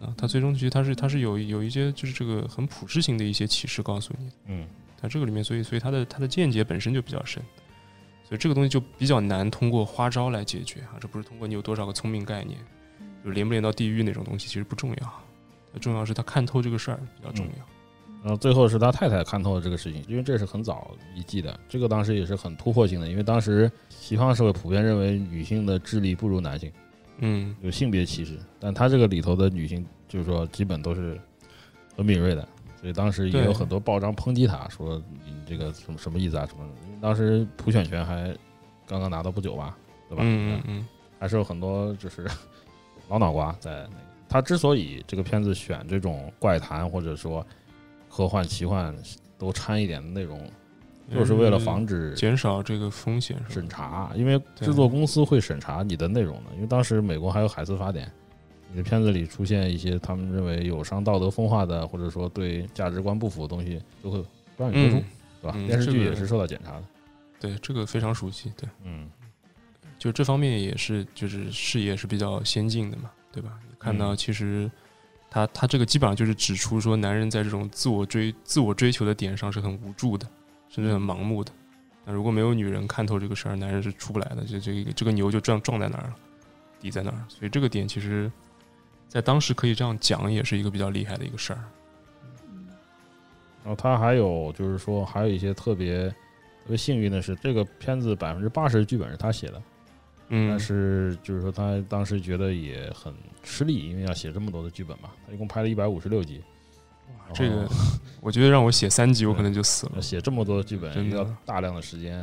啊，他最终其实他是他是有有一些就是这个很普世性的一些启示告诉你的。嗯他这个里面，所以所以他的他的见解本身就比较深，所以这个东西就比较难通过花招来解决啊，这不是通过你有多少个聪明概念，就连不连到地狱那种东西其实不重要，重要是他看透这个事儿比较重要。然后最后是他太太看透了这个事情，因为这是很早一季的，这个当时也是很突破性的，因为当时西方社会普遍认为女性的智力不如男性，嗯有性别歧视，但她这个里头的女性就是说基本都是很敏锐的，所以当时也有很多报章抨击她，说你这个什么什么意思啊什么，因为当时普选权还刚刚拿到不久吧，对吧？嗯嗯嗯还是有很多就是老脑瓜在那个。他之所以这个片子选这种怪谈或者说科幻、奇幻都掺一点的内容，嗯，就是为了防止减少这个风险审查，因为制作公司会审查你的内容的。因为当时美国还有海斯法典，你的片子里出现一些他们认为有伤道德风化的，或者说对价值观不符的东西，都会不让你播出，嗯，对吧？嗯电视剧也是受到检查的。对这个非常熟悉，对，嗯就这方面也是就是视野是比较先进的嘛，对吧？你看到嗯其实他他这个基本上就是指出说，男人在这种自我追自我追求的点上是很无助的，甚至很盲目的。那如果没有女人看透这个事儿，男人是出不来的，这这个这个牛就撞撞在那儿了，抵在那儿。所以这个点其实，在当时可以这样讲，也是一个比较厉害的一个事儿。然后他还有就是说，还有一些特别特别幸运的是，这个片子百分之八十的剧本是他写的，嗯但，是就是说他当时觉得也很吃力，因为要写这么多的剧本嘛，他一共拍了一百五十六集，这个我觉得让我写三集，我可能就死了。写这么多的剧本，真的要大量的时间，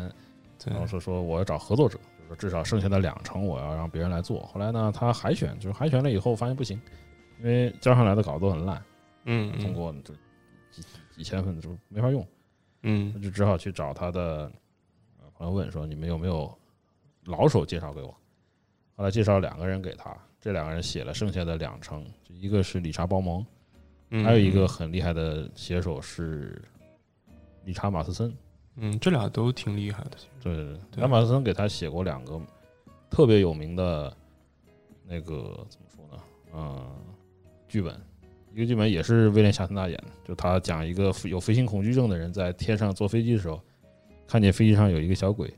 然后说说我要找合作者，就是说至少剩下的两成我要让别人来做。后来呢，他海选，就是海选了以后发现不行，因为交上来的稿子都很烂，嗯，嗯通过这几几千份就没法用，嗯他就只好去找他的呃朋友问说你们有没有老手介绍给我？后来介绍两个人给他，这两个人写了剩下的两成，就一个是理查鲍蒙，嗯，还有一个很厉害的写手是理查马斯森。嗯，这俩都挺厉害的。对对对，对。莱马斯森给他写过两个特别有名的那个怎么说呢？嗯，剧本，一个剧本也是威廉夏森纳演的，就他讲一个有飞行恐惧症的人在天上坐飞机的时候，看见飞机上有一个小鬼，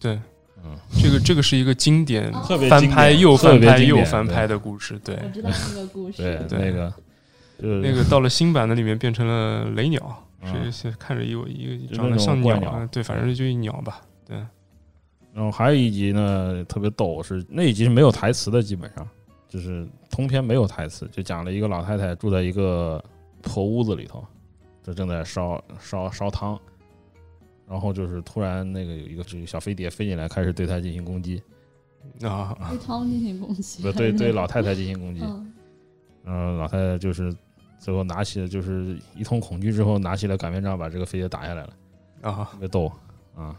对，嗯，这个这个是一个经典哦。特别翻拍又翻拍又翻拍的故事。对，我知道那个故事，对，对。那个就是那个到了新版的里面变成了雷鸟，嗯是是看着有一个长得像鸟对，反正就一鸟吧。对，然后还有一集呢，特别逗，是那一集是没有台词的，基本上就是通篇没有台词，就讲了一个老太太住在一个破屋子里头，就正在烧烧烧汤，然后就是突然那个有一个这个小飞碟飞进来，开始对她进行攻击，啊，对汤进行攻击，不对对老太太进行攻击，嗯，然后老太太就是最后拿起了就是一通恐惧之后，拿起了擀面杖把这个飞碟打下来了，啊特，别逗啊。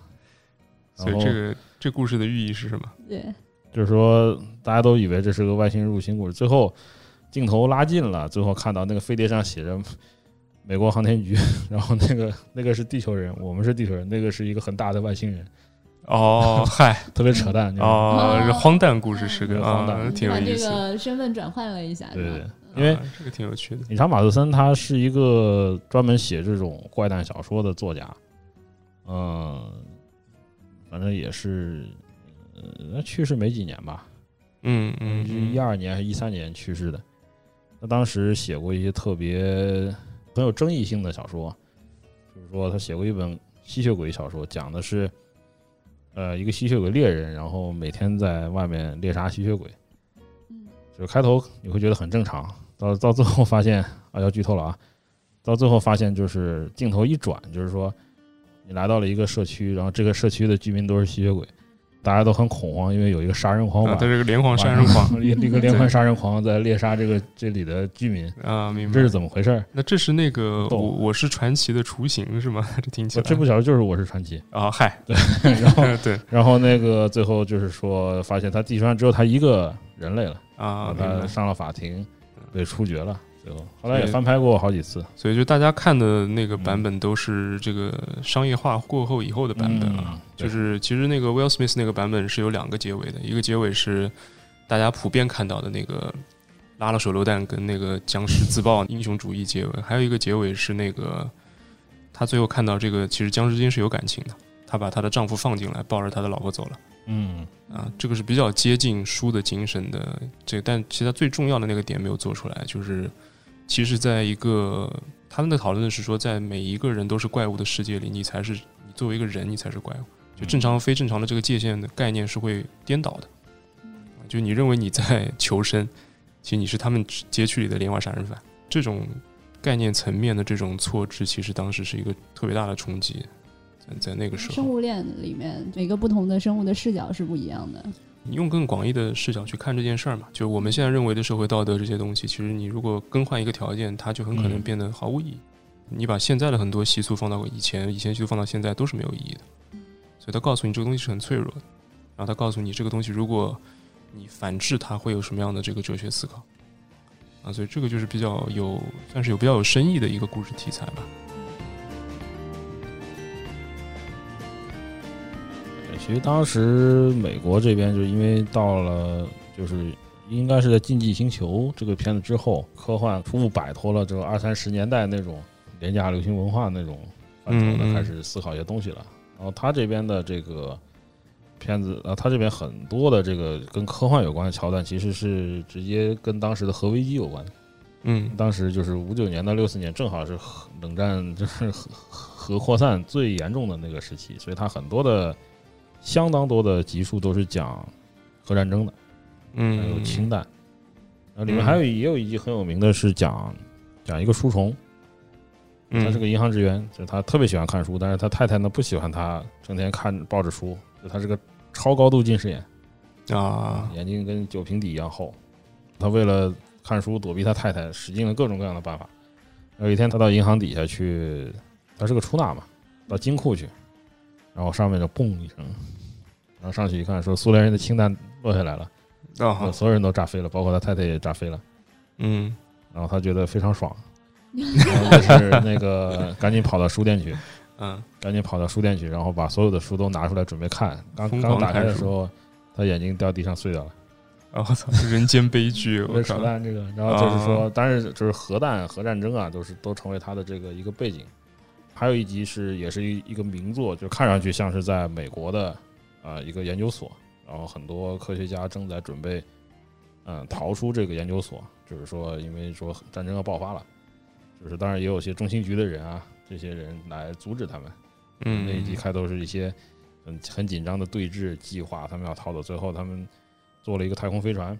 所以然后这个这故事的寓意是什么？对，就是说大家都以为这是个外星人入侵故事，最后镜头拉近了，最后看到那个飞碟上写着美国航天局，然后那个那个是地球人，我们是地球人，那个是一个很大的外星人，哦，嗨，特别扯淡。哦，这荒诞故事是个荒诞，挺有意思。把这个身份转换了一下，对对，因为这个挺有趣的。理查马特森他是一个专门写这种怪诞小说的作家，嗯，反正也是，呃，去世没几年吧，嗯嗯，是一二年还是一三年去世的。他当时写过一些特别很有争议性的小说，就是说他写过一本吸血鬼小说，讲的是，呃，一个吸血鬼猎人，然后每天在外面猎杀吸血鬼。嗯，就开头你会觉得很正常，到到最后发现啊，要剧透了啊，到最后发现就是镜头一转，就是说你来到了一个社区，然后这个社区的居民都是吸血鬼。大家都很恐慌，因为有一个杀人狂，他这个连环杀人狂，一个连环杀人狂在猎杀这个这里的居民。啊，明白？这是怎么回事？那这是那个我我是传奇的雏形是吗？这听起来。这部小说就是我是传奇。啊，嗨，对，然后 对，然后那个最后就是说，发现他地球上只有他一个人类了啊，他上了法庭，被处决了。后来也翻拍过好几次，所以就大家看的那个版本都是这个商业化过后以后的版本了。就是其实那个 Will Smith 那个版本是有两个结尾的，一个结尾是大家普遍看到的那个拉了手榴弹跟那个僵尸自爆英雄主义结尾，还有一个结尾是那个他最后看到这个其实僵尸精是有感情的，他把他的丈夫放进来，抱着他的老婆走了。嗯啊，这个是比较接近书的精神的，这但其实他最重要的那个点没有做出来，就是。其实，在一个他们的讨论的是说，在每一个人都是怪物的世界里，你才是你作为一个人，你才是怪物。就正常非正常的这个界限的概念是会颠倒的。就你认为你在 求生，其实你是他们街区里的连环杀人犯。这种概念层面的这种错置，其实当时是一个特别大的冲击。在在那个时候，生物链里面每个不同的生物的视角是不一样的。你用更广义的视角去看这件事儿嘛？就是我们现在认为的社会道德这些东西，其实你如果更换一个条件，它就很可能变得毫无意义。你把现在的很多习俗放到以前，以前习俗放到现在都是没有意义的。所以他告诉你这个东西是很脆弱的，然后他告诉你这个东西，如果你反制它，会有什么样的这个哲学思考啊？所以这个就是比较有，算是有比较有深意的一个故事题材吧。其实当时美国这边就因为到了，就是应该是在《竞技星球》这个片子之后，科幻初步摆脱了这个二三十年代那种廉价流行文化那种范畴的，开始思考一些东西了。然后他这边的这个片子啊，他这边很多的这个跟科幻有关的桥段，其实是直接跟当时的核危机有关。嗯，当时就是五九年到六四年，正好是冷战就是核核扩散最严重的那个时期，所以他很多的。相当多的集数都是讲核战争的，嗯，还有氢弹，然后里面还有也有一集很有名的是讲讲一个书虫，他是个银行职员，就他特别喜欢看书，但是他太太呢不喜欢他整天看抱着书，就他是个超高度近视眼啊，眼睛跟酒瓶底一样厚，他为了看书躲避他太太，使尽了各种各样的办法。有一天他到银行底下去，他是个出纳嘛，到金库去，然后上面就嘣一声。然后上去一看，说苏联人的氢弹落下来了，啊，所有人都炸飞了，包括他太太也炸飞了，嗯，然后他觉得非常爽，然后是那个赶紧跑到书店去，嗯，赶紧跑到书店去，然后把所有的书都拿出来准备看，刚刚打开的时候，他眼睛掉地上碎掉了，我操，人间悲剧，我扯淡这个，然后就是说，但是就是核弹、核战争啊，都是都成为他的这个一个背景。还有一集是也是一一个名作，就看上去像是在美国的。啊，一个研究所，然后很多科学家正在准备，嗯，逃出这个研究所。就是说，因为说战争要爆发了，就是当然也有些中情局的人啊，这些人来阻止他们。嗯，那一集开头是一些很很紧张的对峙计划，他们要逃走。最后他们做了一个太空飞船，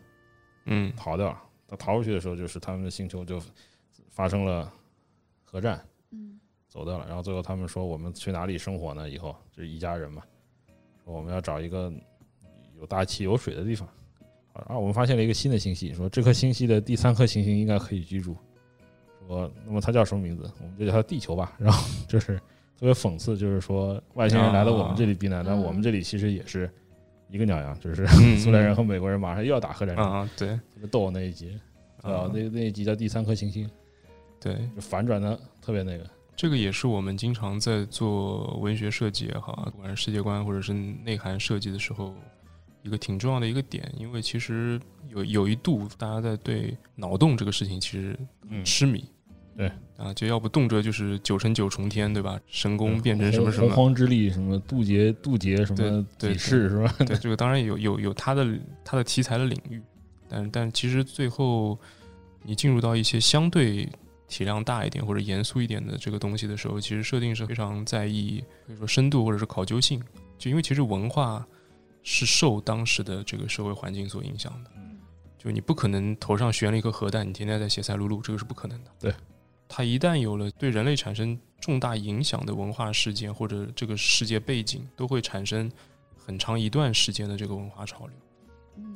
嗯，逃掉了。他逃出去的时候，就是他们的星球就发生了核战，嗯，走掉了。然后最后他们说：“我们去哪里生活呢？以后就是一家人嘛。”我们要找一个有大气有水的地方，啊，我们发现了一个新的星系，说这颗星系的第三颗行星应该可以居住，说那么它叫什么名字？我们就叫它地球吧。然后就是特别讽刺，就是说外星人来到我们这里避难，但我们这里其实也是一个鸟样，就是嗯苏联人和美国人马上又要打核战争，啊，对。特别逗那一集啊啊，，那那一集叫《第三颗行星》，对，就反转的特别那个，这个也是我们经常在做文学设计也好啊，不管是世界观或者是内涵设计的时候，一个挺重要的一个点。因为其实有有一度大家在对脑洞这个事情其实嗯，痴迷，对啊，就要不动辄就是九乘九重天，对吧？神功变成什么什么洪，荒之力，什么渡劫渡劫什么对对几世是吧？对，这个当然有有有它的它的题材的领域，但但其实最后你进入到一些相对体量大一点或者严肃一点的这个东西的时候，其实设定是非常在意，可以说深度或者是考究性，就因为其实文化是受当时的这个社会环境所影响的，就你不可能头上悬了一颗核弹，你天天在写赛璐璐，这个是不可能的。对，它一旦有了对人类产生重大影响的文化事件或者这个世界背景，都会产生很长一段时间的这个文化潮流。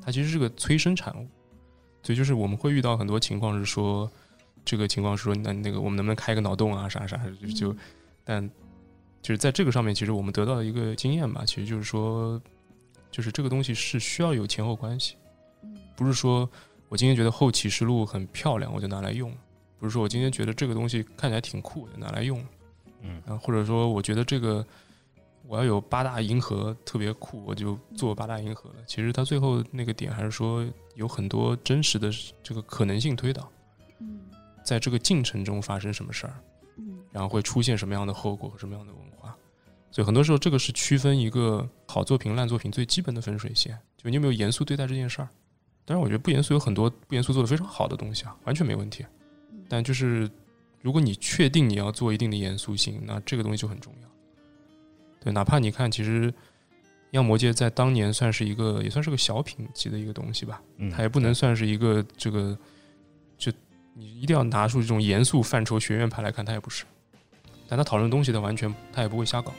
它其实是个催生产物，所以就是我们会遇到很多情况是说，这个情况是说，那那个我们能不能开个脑洞啊，啥啥，就就，但就是在这个上面，其实我们得到的一个经验吧，其实就是说，就是这个东西是需要有前后关系，不是说我今天觉得后启示录很漂亮，我就拿来用，不是说我今天觉得这个东西看起来挺酷，我就拿来用，嗯。啊，或者说我觉得这个我要有八大银河特别酷，我就做八大银河了。其实它最后那个点还是说有很多真实的这个可能性推导，嗯在这个进程中发生什么事儿，嗯然后会出现什么样的后果和什么样的文化。所以很多时候这个是区分一个好作品、烂作品最基本的分水线，就你有没有严肃对待这件事儿。当然，我觉得不严肃有很多不严肃做的非常好的东西啊，完全没问题。但就是如果你确定你要做一定的严肃性，那这个东西就很重要。对，哪怕你看，其实《妖魔界》在当年算是一个，也算是个小品级的一个东西吧，嗯，它也不能算是一个这个，就你一定要拿出这种严肃范畴学院派来看，他也不是。但他讨论东西，他完全他也不会瞎搞。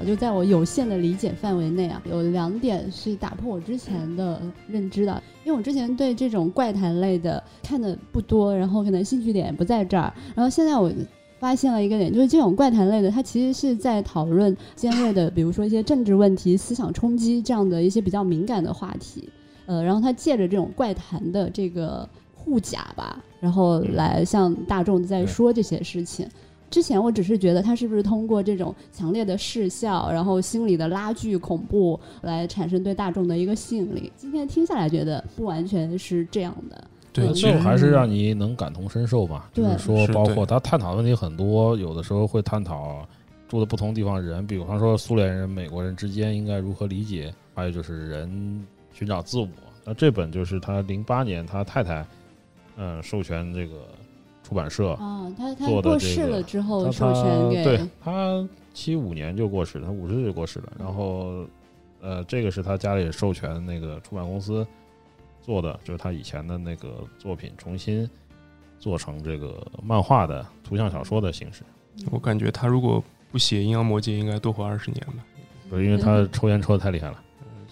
我就在我有限的理解范围内啊，有两点是打破我之前的认知的，因为我之前对这种怪谈类的看的不多，然后可能兴趣点也不在这儿，然后现在我。发现了一个点，就是这种怪谈类的，它其实是在讨论尖锐的，比如说一些政治问题、思想冲击这样的一些比较敏感的话题。呃，然后他借着这种怪谈的这个护甲吧，然后来向大众在说这些事情。之前我只是觉得他是不是通过这种强烈的视效，然后心理的拉锯、恐怖来产生对大众的一个吸引力。今天听下来，觉得不完全是这样的。对，嗯其实还是让你能感同身受吧。就对是说，包括他探讨的问题很多，有的时候会探讨住的不同地方的人，比方说苏联人、美国人之间应该如何理解，还有就是人寻找自我。那这本就是他零八年他太太，嗯，授权这个出版社，啊，他他做的过这个世了之后他授权给他对他七五年就过世了，他五十岁就过世了。然后，呃，这个是他家里授权那个出版公司做的，就是他以前的那个作品重新做成这个漫画的图像小说的形式。我感觉他如果不写《阴阳魔界》，应该多活二十年吧。不是因为他抽烟抽的太厉害了，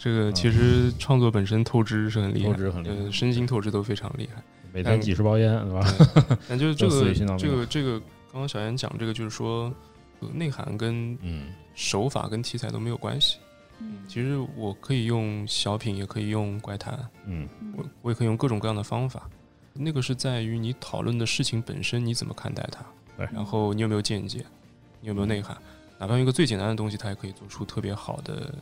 这个其实创作本身透支是很厉害，透支很厉害呃，身心透支都非常厉害。每天几十包烟，对吧？但就是 这个这个这个，刚刚小严讲这个，就是说呃内涵跟嗯手法跟题材都没有关系。嗯其实我可以用小品，也可以用怪谈，嗯我我也可以用各种各样的方法。那个是在于你讨论的事情本身，你怎么看待它，对然后你有没有见解，你有没有内涵。哪怕用一个最简单的东西，它也可以做出特别好的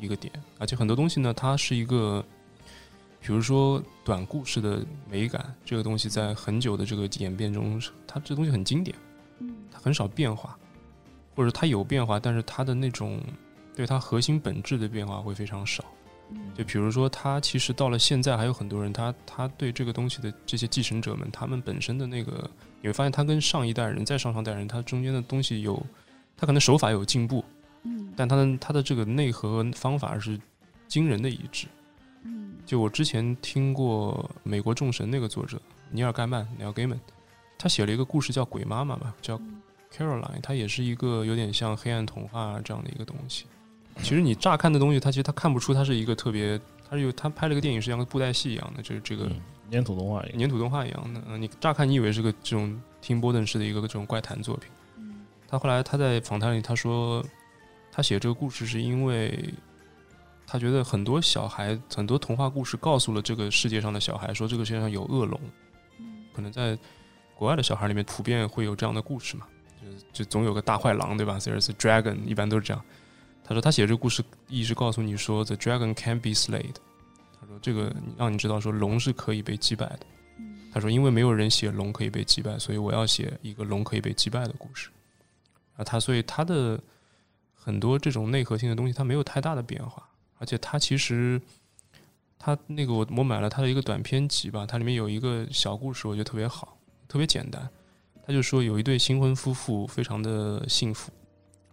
一个点。而且很多东西呢，它是一个，比如说短故事的美感，这个东西在很久的这个演变中，它这东西很经典，嗯它很少变化，或者它有变化，但是它的那种对它核心本质的变化会非常少。嗯就比如说，它其实到了现在，还有很多人，他他对这个东西的这些继承者们，他们本身的那个，你会发现，他跟上一代人、再上上代人，他中间的东西有，他可能手法有进步，嗯但他的他的这个内核和方法是惊人的一致。嗯就我之前听过美国众神那个作者尼尔盖曼 （Neil Gaiman），他写了一个故事叫《鬼妈妈》吧，叫嗯 Caroline，它也是一个有点像黑暗童话这样的一个东西。其实你乍看的东西，它其实它看不出它是一个特别，它是有它拍了个电影是像个布袋戏一样的，就是这个嗯，粘土动画粘土动画一样的。嗯，你乍看你以为是个这种听波顿式的一个这种怪谈作品，嗯他后来他在访谈里他说，他写这个故事是因为他觉得很多小孩很多童话故事告诉了这个世界上的小孩说这个世界上有恶龙，可能在国外的小孩里面普遍会有这样的故事嘛，就就总有个大坏狼对吧？There's a dragon，一般都是这样。他说他写这个故事意是告诉你说 The dragon can be slayed。他说这个让你知道说龙是可以被击败的。他说因为没有人写龙可以被击败，所以我要写一个龙可以被击败的故事。啊，他所以他的很多这种内核性的东西，它没有太大的变化，而且它其实它那个我我买了它的一个短篇集吧，它里面有一个小故事，我觉得特别好，特别简单。他就说有一对新婚夫妇非常的幸福。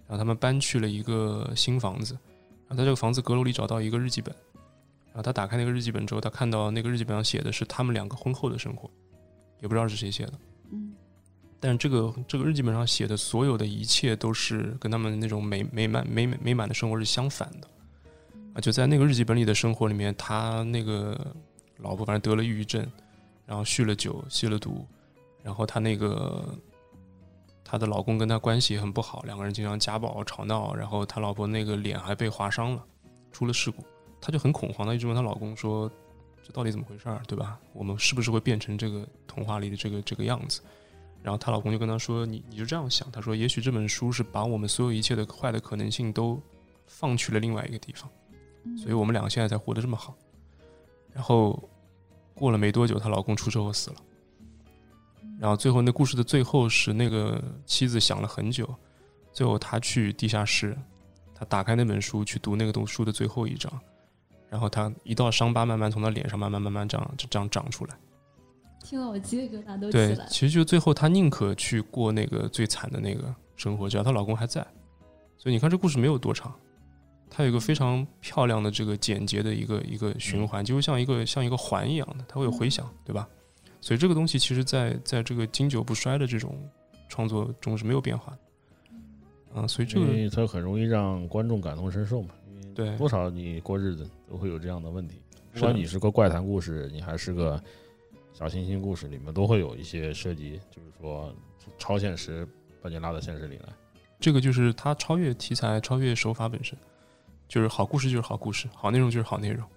然后他们搬去了一个新房子，然后在这个房子阁楼里找到一个日记本，然后他打开那个日记本之后，他看到那个日记本上写的是他们两个婚后的生活，也不知道是谁写的，但是这个这个日记本上写的所有的一切都是跟他们那种美美满美美满的生活是相反的，啊，就在那个日记本里的生活里面，他那个老婆反正得了抑郁症，然后酗了酒吸了毒，然后他那个。他的老公跟他关系很不好，两个人经常家暴吵闹，然后他老婆那个脸还被划伤了，出了事故，他就很恐慌，她一直问他老公说：“这到底怎么回事儿，对吧？我们是不是会变成这个童话里的这个这个样子？”然后她老公就跟她说：“你你就这样想，她说也许这本书是把我们所有一切的坏的可能性都放去了另外一个地方，所以我们两个现在才活得这么好。”然后过了没多久，她老公出车祸死了。然后最后那故事的最后是那个妻子想了很久，最后她去地下室，她打开那本书去读那个读书的最后一章，然后她一道伤疤慢慢从她脸上慢慢慢慢长就这样长出来。听了我鸡皮疙瘩都起来。对，其实就最后她宁可去过那个最惨的那个生活，只要她老公还在。所以你看这故事没有多长，它有一个非常漂亮的这个简洁的一个一个循环，就像一个像一个环一样的，它会有回响，对吧？所以这个东西其实，在在这个经久不衰的这种创作中是没有变化的，嗯，所以这个它很容易让观众感同身受嘛。对，多少你过日子都会有这样的问题，不管你是个怪谈故事，你还是个小清新故事，里面都会有一些涉及，就是说超现实把你拉到现实里来。这个就是它超越题材、超越手法本身，就是好故事就是好故事，好内容就是好内容。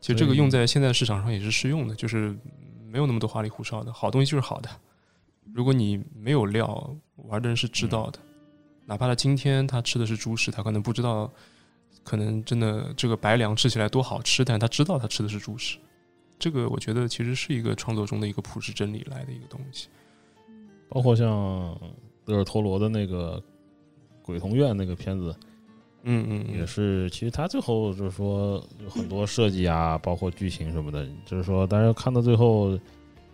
其实这个用在现在市场上也是适用的，就是。没有那么多花里胡哨的，好东西就是好的。如果你没有料，玩的人是知道的。哪怕他今天他吃的是猪食，他可能不知道，可能真的这个白粮吃起来多好吃，但他知道他吃的是猪食。这个我觉得其实是一个创作中的一个普世真理来的一个东西。包括像德尔托罗的那个《鬼童院》那个片子。嗯嗯，也是，其实他最后就是说有很多设计啊，包括剧情什么的，就是说，但是看到最后，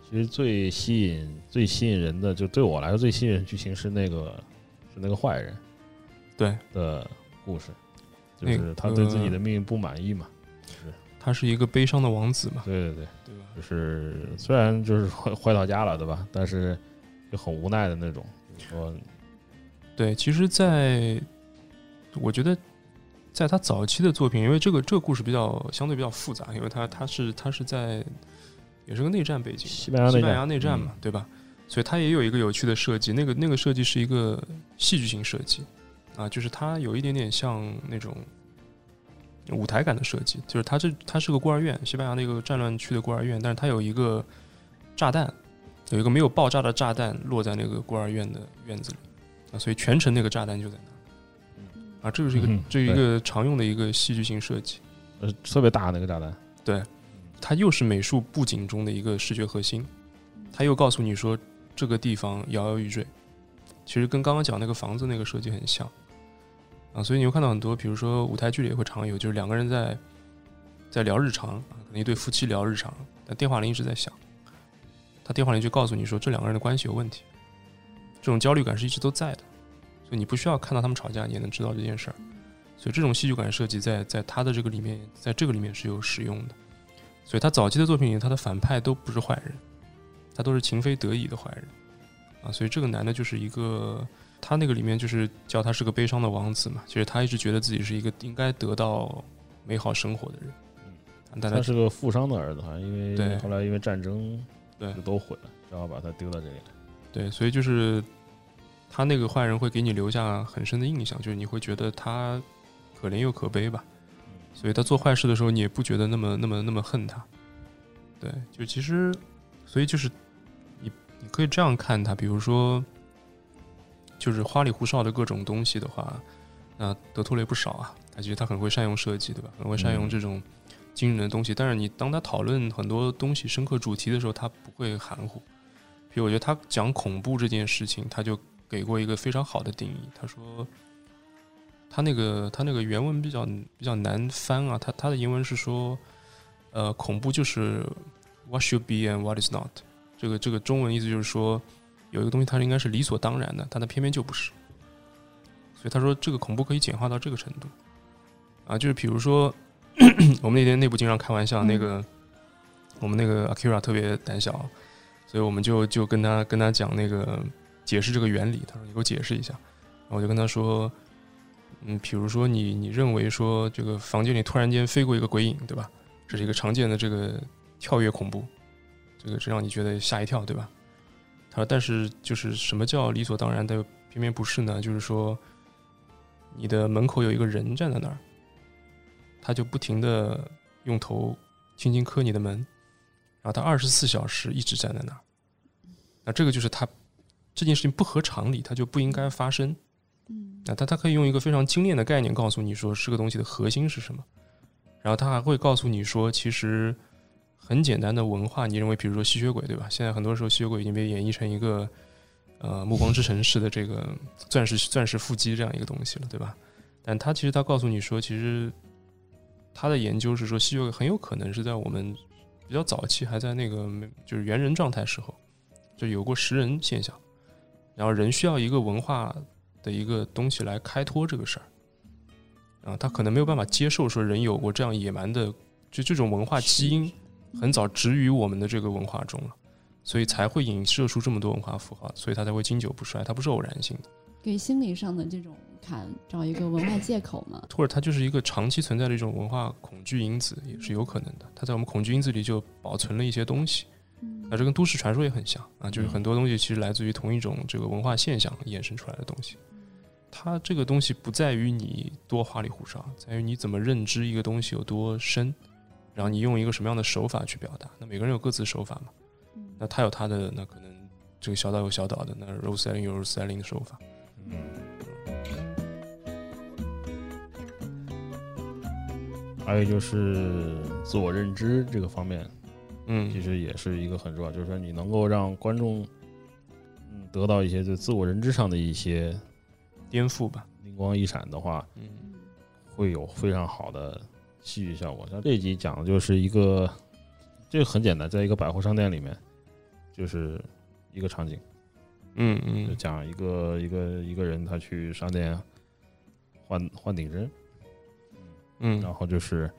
其实最吸引、最吸引人的，就对我来说最吸引人剧情是那个是那个坏人，对的故事，就是他对自己的命运不满意嘛，是他是一个悲伤的王子嘛，对对对，对吧？就是虽然就是坏坏到家了，对吧？但是就很无奈的那种，就是说，对，其实，在。我觉得，在他早期的作品，因为这个这个故事比较相对比较复杂，因为他他是他是在也是个内战背景，西班牙西班牙内战嘛，对吧？所以他也有一个有趣的设计，那个那个设计是一个戏剧性设计啊，就是它有一点点像那种舞台感的设计，就是它这它是个孤儿院，西班牙那个战乱区的孤儿院，但是它有一个炸弹，有一个没有爆炸的炸弹落在那个孤儿院的院子里啊，所以全程那个炸弹就在那。啊，这个是一个这一个常用的一个戏剧性设计，呃，特别大那个炸弹，对，它又是美术布景中的一个视觉核心，它又告诉你说这个地方摇摇欲坠，其实跟刚刚讲那个房子那个设计很像，啊，所以你会看到很多，比如说舞台剧里也会常有，就是两个人在在聊日常啊，可能一对夫妻聊日常，但电话铃一直在响，他电话铃就告诉你说这两个人的关系有问题，这种焦虑感是一直都在的。所以你不需要看到他们吵架，你也能知道这件事儿。所以这种戏剧感设计在在他的这个里面，在这个里面是有使用的。所以他早期的作品里，他的反派都不是坏人，他都是情非得已的坏人啊。所以这个男的就是一个，他那个里面就是叫他是个悲伤的王子嘛。其实他一直觉得自己是一个应该得到美好生活的人。嗯，他是个富商的儿子好像，因为后来因为战争，对都毁了，然后把他丢到这里来。对，所以就是。他那个坏人会给你留下很深的印象，就是你会觉得他可怜又可悲吧。所以他做坏事的时候，你也不觉得那么那么那么恨他。对，就其实，所以就是你你可以这样看他，比如说，就是花里胡哨的各种东西的话，那德托雷不少啊。他其实他很会善用设计，对吧？很会善用这种惊人的东西。但是你当他讨论很多东西深刻主题的时候，他不会含糊。比如我觉得他讲恐怖这件事情，他就给过一个非常好的定义。他说，他那个他那个原文比较比较难翻啊。他他的英文是说，呃，恐怖就是 what should be and what is not。这个这个中文意思就是说，有一个东西它应该是理所当然的，但它偏偏就不是。所以他说，这个恐怖可以简化到这个程度。啊，就是比如说，我们那天内部经常开玩笑，那个我们那个 Akira 特别胆小，所以我们就就跟他跟他讲那个解释这个原理。他说：“你给我解释一下。”然后我就跟他说：“嗯，比如说你你认为说这个房间里突然间飞过一个鬼影，对吧？这是一个常见的这个跳跃恐怖，这个是让你觉得吓一跳，对吧？”他说：“但是就是什么叫理所当然的，偏偏不是呢？就是说，你的门口有一个人站在那儿。”他就不停的用头轻轻磕你的门，然后他二十四小时一直站在那儿，那这个就是他这件事情不合常理，他就不应该发生。嗯，那他他可以用一个非常精炼的概念告诉你说这个东西的核心是什么，然后他还会告诉你说，其实很简单的文化，你认为比如说吸血鬼对吧？现在很多时候吸血鬼已经被演绎成一个呃暮光之城式的这个钻石钻石腹肌这样一个东西了，对吧？但他其实他告诉你说，其实。他的研究是说，吸血鬼很有可能是在我们比较早期还在那个就是猿人状态时候，就有过食人现象。然后人需要一个文化的一个东西来开脱这个事儿，啊，他可能没有办法接受说人有过这样野蛮的，就这种文化基因很早植于我们的这个文化中了，所以才会影射出这么多文化符号，所以它才会经久不衰，它不是偶然性的。给心理上的这种。坎找一个文化借口嘛，或者它就是一个长期存在的一种文化恐惧因子，也是有可能的。它在我们恐惧因子里就保存了一些东西，那这跟都市传说也很像啊，就是很多东西其实来自于同一种这个文化现象衍生出来的东西。它这个东西不在于你多花里胡哨，在于你怎么认知一个东西有多深，然后你用一个什么样的手法去表达。那每个人有各自手法嘛，那他有他的，那可能这个小岛有小岛的，那 rose selling 有 rose selling 的手法，嗯。还有就是自我认知这个方面，嗯，其实也是一个很重要，就是说你能够让观众，嗯，得到一些对自我认知上的一些颠覆吧，灵光一闪的话，嗯，会有非常好的戏剧效果。像这一集讲的就是一个，这个很简单，在一个百货商店里面，就是一个场景，嗯嗯，讲一个一个一个人他去商店换换顶针。嗯，然后就是，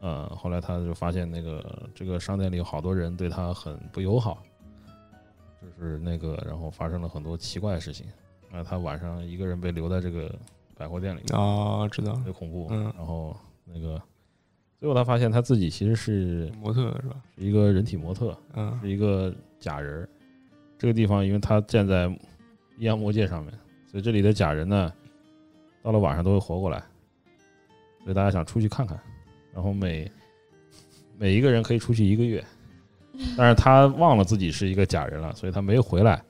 呃，后来他就发现那个这个商店里有好多人对他很不友好，就是那个，然后发生了很多奇怪的事情。啊，他晚上一个人被留在这个百货店里啊，知道，特别恐怖。嗯，然后那个最后他发现他自己其实是模特，是吧？是一个人体模特，嗯，是一个假人。这个地方因为他站在阴阳魔界上面，所以这里的假人呢，到了晚上都会活过来。所以大家想出去看看，然后每每一个人可以出去一个月，但是他忘了自己是一个假人了，所以他没有回来，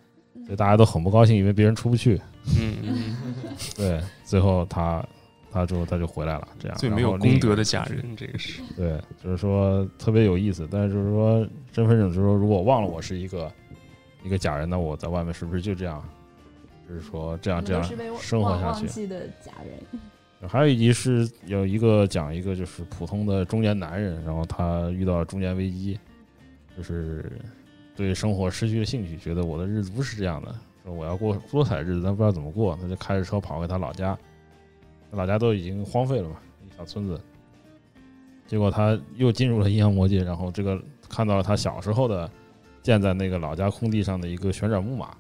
所以大家都很不高兴，因为别人出不去。嗯嗯，对，最后他他之后他就回来了，这样最没有功德的假人，这个是对，就是说特别有意思。但是就是说身份证，就是说如果忘了我是一个一个假人，那我在外面是不是就这样？就是说这样这样生活下去的假人。还有一集是有一个讲一个就是普通的中年男人，然后他遇到中年危机，就是对生活失去了兴趣，觉得我的日子不是这样的，说我要过多彩日子，但不知道怎么过，他就开着车跑回他老家，老家都已经荒废了嘛，一小村子。结果他又进入了阴阳魔界，然后这个看到了他小时候的建在那个老家空地上的一个旋转木马。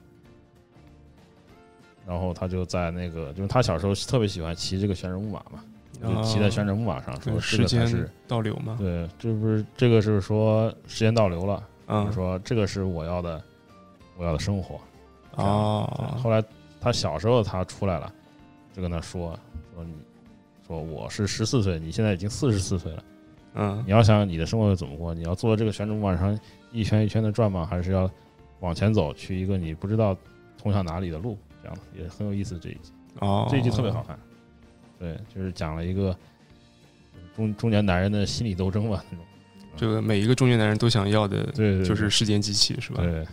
然后他就在那个，就是他小时候特别喜欢骑这个旋转木马嘛，就骑在旋转木马上，说时间是倒流嘛。对，这不是这个是说时间倒流了，嗯，说这个是我要的，我要的生活，哦，后来他小时候他出来了，就跟他说说你说我是十四岁，你现在已经四十四岁了，嗯你要想你的生活怎么过，你要坐这个旋转木马上一圈一圈的转吗？还是要往前走去一个你不知道通向哪里的路？这样的也很有意思这一集，哦，这一集特别好看。对，就是讲了一个中中年男人的心理斗争吧，那种。这个每一个中年男人都想要的，对对，就是世间机器，是吧？对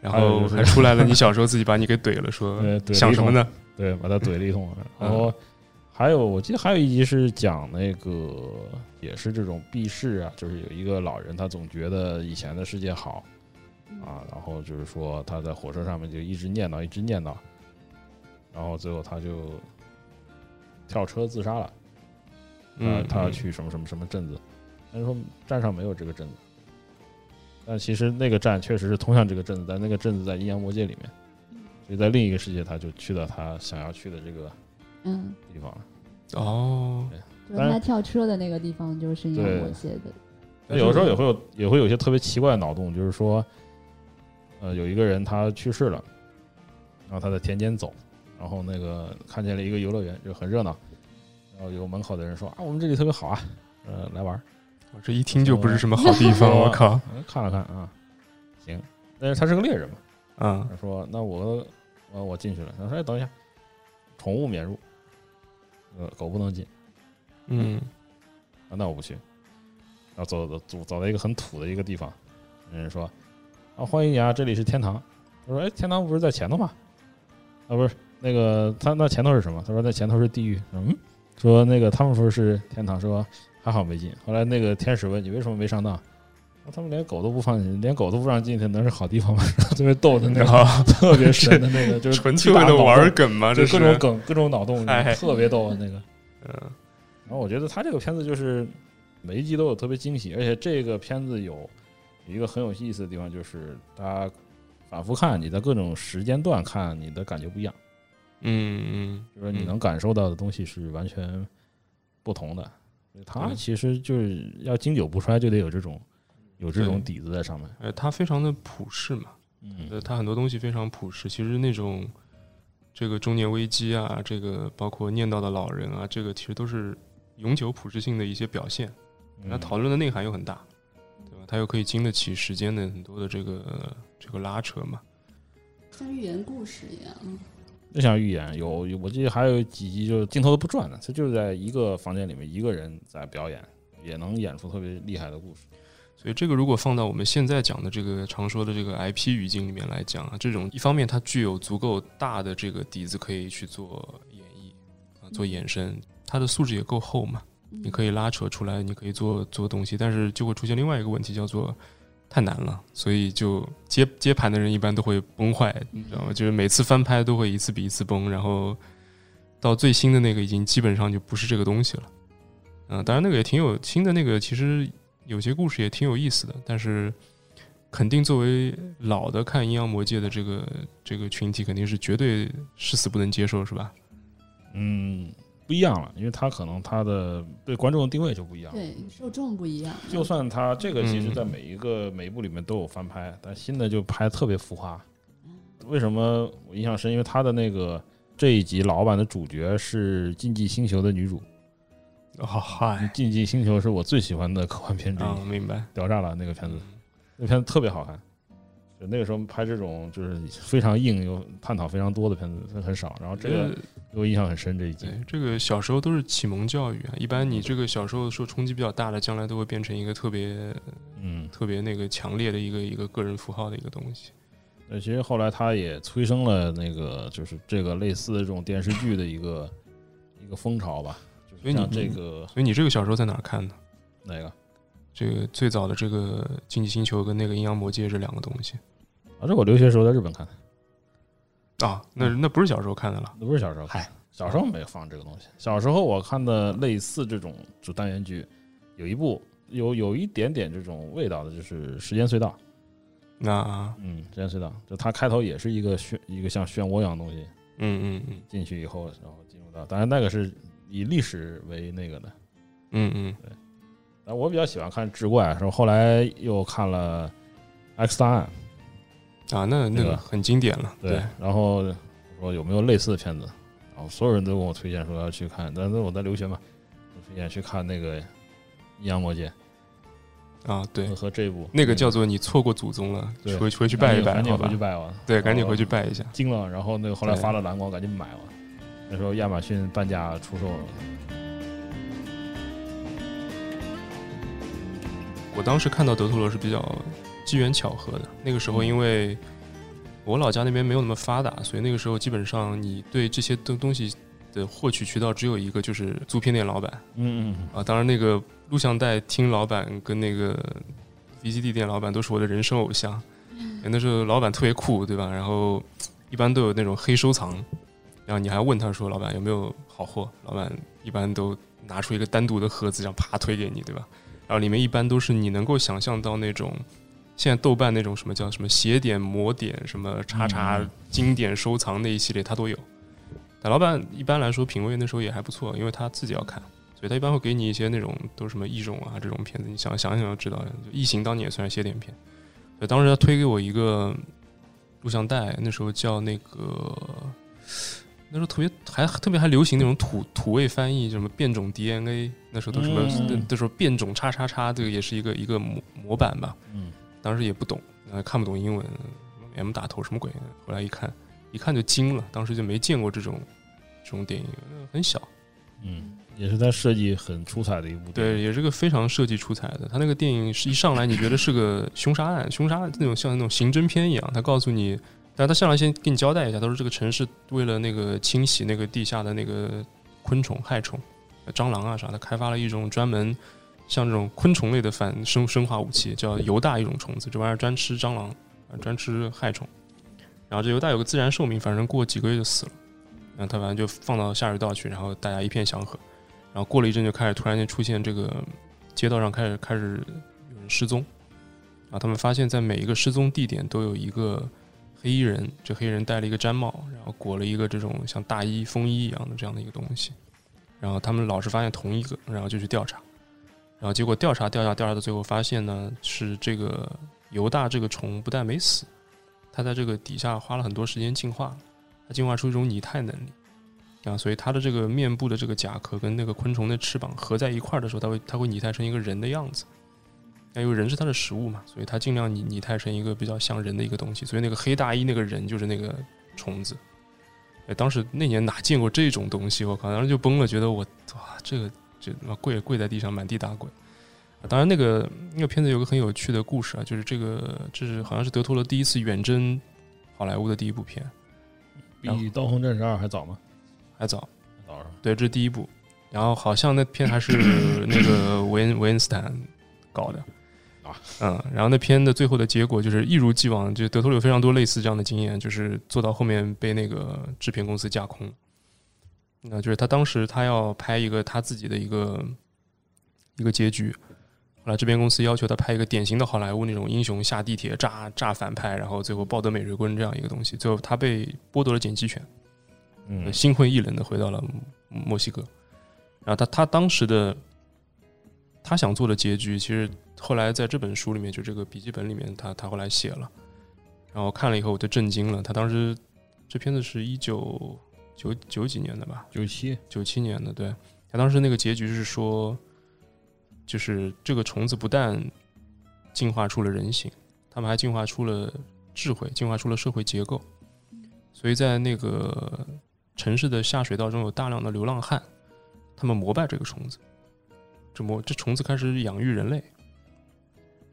然后还出来了，你小时候自己把你给怼了，说？想什么呢？对，把他怼了一通。嗯 然后还有，我记得还有一集是讲那个，也是这种避世啊，就是有一个老人，他总觉得以前的世界好啊，然后就是说他在火车上面就一直念叨，一直念叨，然后最后他就跳车自杀了。嗯，他去什么什么什么镇子，但是说站上没有这个镇子，但其实那个站确实是通向这个镇子，但那个镇子在阴阳魔界里面，所以在另一个世界他就去到他想要去的这个嗯，地方了。哦，就是他跳车的那个地方就是因为我写的，那有的时候也会有也会有一些特别奇怪的脑洞，就是说，呃，有一个人他去世了，然后他在田间走，然后那个看见了一个游乐园，就很热闹，然后有门口的人说啊，我们这里特别好啊，呃，来玩儿。我这一听就不是什么好地方，我靠，嗯，看了看啊，行，但是他是个猎人嘛，啊他说那我我我进去了，他说哎等一下，宠物免入，呃狗不能进。嗯。啊，那我不去，然后走走走走到一个很土的一个地方，那人说啊欢迎你啊，这里是天堂，他说哎天堂不是在前头吗？啊不是那个他那前头是什么？他说那前头是地狱，嗯，说那个他们说是天堂，说还好没进，后来那个天使问你为什么没上当？说他们连狗都不放进，连狗都不让进去，能是好地方吗？特别逗的那个，啊，特别神的那个，就是纯粹为了玩梗吗？这是就各种，梗、各种脑洞，哎特别逗的那个。嗯然后我觉得他这个片子就是每一集都有特别惊喜，而且这个片子有有一个很有意思的地方，就是大家反复看，你在各种时间段看，你的感觉不一样，嗯嗯，就是你能感受到的东西是完全不同的。它其实就是要经久不衰，就得有这种有这种底子在上面。呃，它非常的普世嘛，嗯呃，它很多东西非常普世。其实那种这个中年危机啊，这个包括念叨的老人啊，这个其实都是永久普适性的一些表现。它嗯讨论的内涵又很大，对吧？它又可以经得起时间的很多的这个、呃这个拉扯嘛。像寓言故事一样。就像预言有，有我记得还有几集就是镜头都不转的，他就是在一个房间里面一个人在表演，也能演出特别厉害的故事。所以这个如果放到我们现在讲的这个常说的这个 IP 语境里面来讲啊，这种一方面它具有足够大的这个底子可以去做演绎啊，做衍生，它的素质也够厚嘛，你可以拉扯出来，你可以做做东西，但是就会出现另外一个问题，叫做太难了，所以就接接盘的人一般都会崩坏，你知道吗？就是每次翻拍都会一次比一次崩，然后到最新的那个已经基本上就不是这个东西了。嗯、当然那个也挺有新的那个，其实有些故事也挺有意思的，但是肯定作为老的看《阴阳魔界》的这个这个群体，肯定是绝对誓死不能接受，是吧？嗯，不一样了，因为他可能他的对观众的定位就不一样。对，受众不一样。就算他这个其实嗯在每一个、每一部里面都有翻拍，但新的就拍特别浮夸。为什么我印象深？因为他的那个这一集老版的主角是《竞技星球》的女主，哦，嗨《竞技星球》是我最喜欢的科幻片之啊，一，明白。屌炸了那个片子。嗯那片子特别好看。就那个时候拍这种就是非常硬又探讨非常多的片子很少，然后这个给我印象很深这一集。对，这个小时候都是启蒙教育啊。一般你这个小时候受冲击比较大的，将来都会变成一个特别嗯，特别那个强烈的一个一个个人符号的一个东西。那其实后来他也催生了那个就是这个类似的这种电视剧的一个一个风潮吧。就所以你这个所以你这个小时候在哪儿看的？哪个这个最早的这个《竞技星球》跟那个《阴阳魔界》这两个东西啊？这我留学时候在日本看的，啊，那那不是小时候看的了。那不是小时候看。小时候没有放这个东西。小时候我看的类似这种主单元剧，有一部有有一点点这种味道的，就是《时间隧道》。那嗯，《时间隧道》就它开头也是一个漩一个像漩涡一样的东西，嗯嗯嗯进去以后，然后进入到，当然那个是以历史为那个的。嗯嗯但我比较喜欢看志怪，然后后来又看了《X 档案》，啊，那那个很经典了，对，然后我说有没有类似的片子，然后所有人都跟我推荐说要去看，但是我在留学嘛，我推荐去看那个《阴阳魔界啊，对》，和这部那个叫做你错过祖宗了，对回回去拜一拜，赶紧回去？拜吧，对，赶紧回去拜一下。惊了，然后那个后来发了蓝光，赶紧买了。那时候亚马逊半价出售了，我当时看到德托罗是比较机缘巧合的。那个时候，因为我老家那边没有那么发达，所以那个时候基本上你对这些东东西的获取渠道只有一个，就是租片店老板嗯嗯啊。当然，那个录像带厅老板跟那个 VCD 店老板都是我的人生偶像。那时候老板特别酷，对吧？然后一般都有那种黑收藏，然后你还问他说：“老板有没有好货？”老板一般都拿出一个单独的盒子，这样啪推给你，对吧？然后里面一般都是你能够想象到那种，现在豆瓣那种什么叫什么邪点、魔点、什么叉叉嗯经典收藏那一系列，他都有。但老板一般来说品味那时候也还不错，因为他自己要看，所以他一般会给你一些那种都是什么异种啊这种片子，你想想想就知道，就异形当年也算是邪点片。所以当时他推给我一个录像带，那时候叫那个。那时候特别还特别还流行那种土土味翻译，什么变种 DNA，那时候都什么嗯那那时候变种叉叉叉，这个也是一个一个模模板吧。嗯当时也不懂，呃，看不懂英文，M 打头什么鬼？后来一看，一看就惊了，当时就没见过这种这种电影，呃很小，嗯，也是他设计很出彩的一部电对，也是个非常设计出彩的。他那个电影是一上来你觉得是个凶杀案，凶杀那种像那种刑侦片一样，他告诉你，但他上来先给你交代一下，他说这个城市为了那个清洗那个地下的那个昆虫害虫，蟑螂啊啥的，开发了一种专门像这种昆虫类的反生生化武器，叫犹大一种虫子，这玩意儿专吃蟑螂，专吃害虫。然后这犹大有个自然寿命，反正过几个月就死了。然后他反正就放到下水道去，然后大家一片祥和。然后过了一阵，就开始突然间出现这个街道上开始开始有人失踪，然后他们发现，在每一个失踪地点都有一个黑衣人，这黑衣人戴了一个毡帽，然后裹了一个这种像大衣、风衣一样的这样的一个东西，然后他们老是发现同一个，然后就去调查，然后结果调查调查调查到最后发现呢，是这个犹大这个虫不但没死，它在这个底下花了很多时间进化了，它进化出一种拟态能力。啊，所以它的这个面部的这个甲壳跟那个昆虫的翅膀合在一块儿的时候，它会它会拟态成一个人的样子。那因为人是它的食物嘛，所以它尽量拟拟态成一个比较像人的一个东西。所以那个黑大衣那个人就是那个虫子。哎，当时那年哪见过这种东西？我靠，当时就崩了，觉得我哇，这个这他妈跪跪在地上满地打滚。啊当然，那个那个片子有个很有趣的故事啊，就是这个这是好像是德托罗第一次远征好莱坞的第一部片，比《刀锋战士二》还早吗？还早。对，这是第一部。然后好像那片还是 那个维恩维恩斯坦搞的啊，嗯，然后那片的最后的结果就是一如既往，就德托罗有非常多类似这样的经验，就是做到后面被那个制片公司架空。那就是他当时他要拍一个他自己的一个一个结局，后来制片公司要求他拍一个典型的好莱坞那种英雄下地铁炸炸反派，然后最后抱得美人归这样一个东西，最后他被剥夺了剪辑权。嗯心灰意冷的回到了墨西哥。然后他他当时的他想做的结局，其实后来在这本书里面，就这个笔记本里面，他他后来写了。然后看了以后我就震惊了，他当时这片子是一九九九几年的吧，九七，九七年的，对他当时那个结局是说，就是这个虫子不但进化出了人形，他们还进化出了智慧，进化出了社会结构。所以在那个城市的下水道中有大量的流浪汉，他们膜拜这个虫子，这膜这虫子开始养育人类。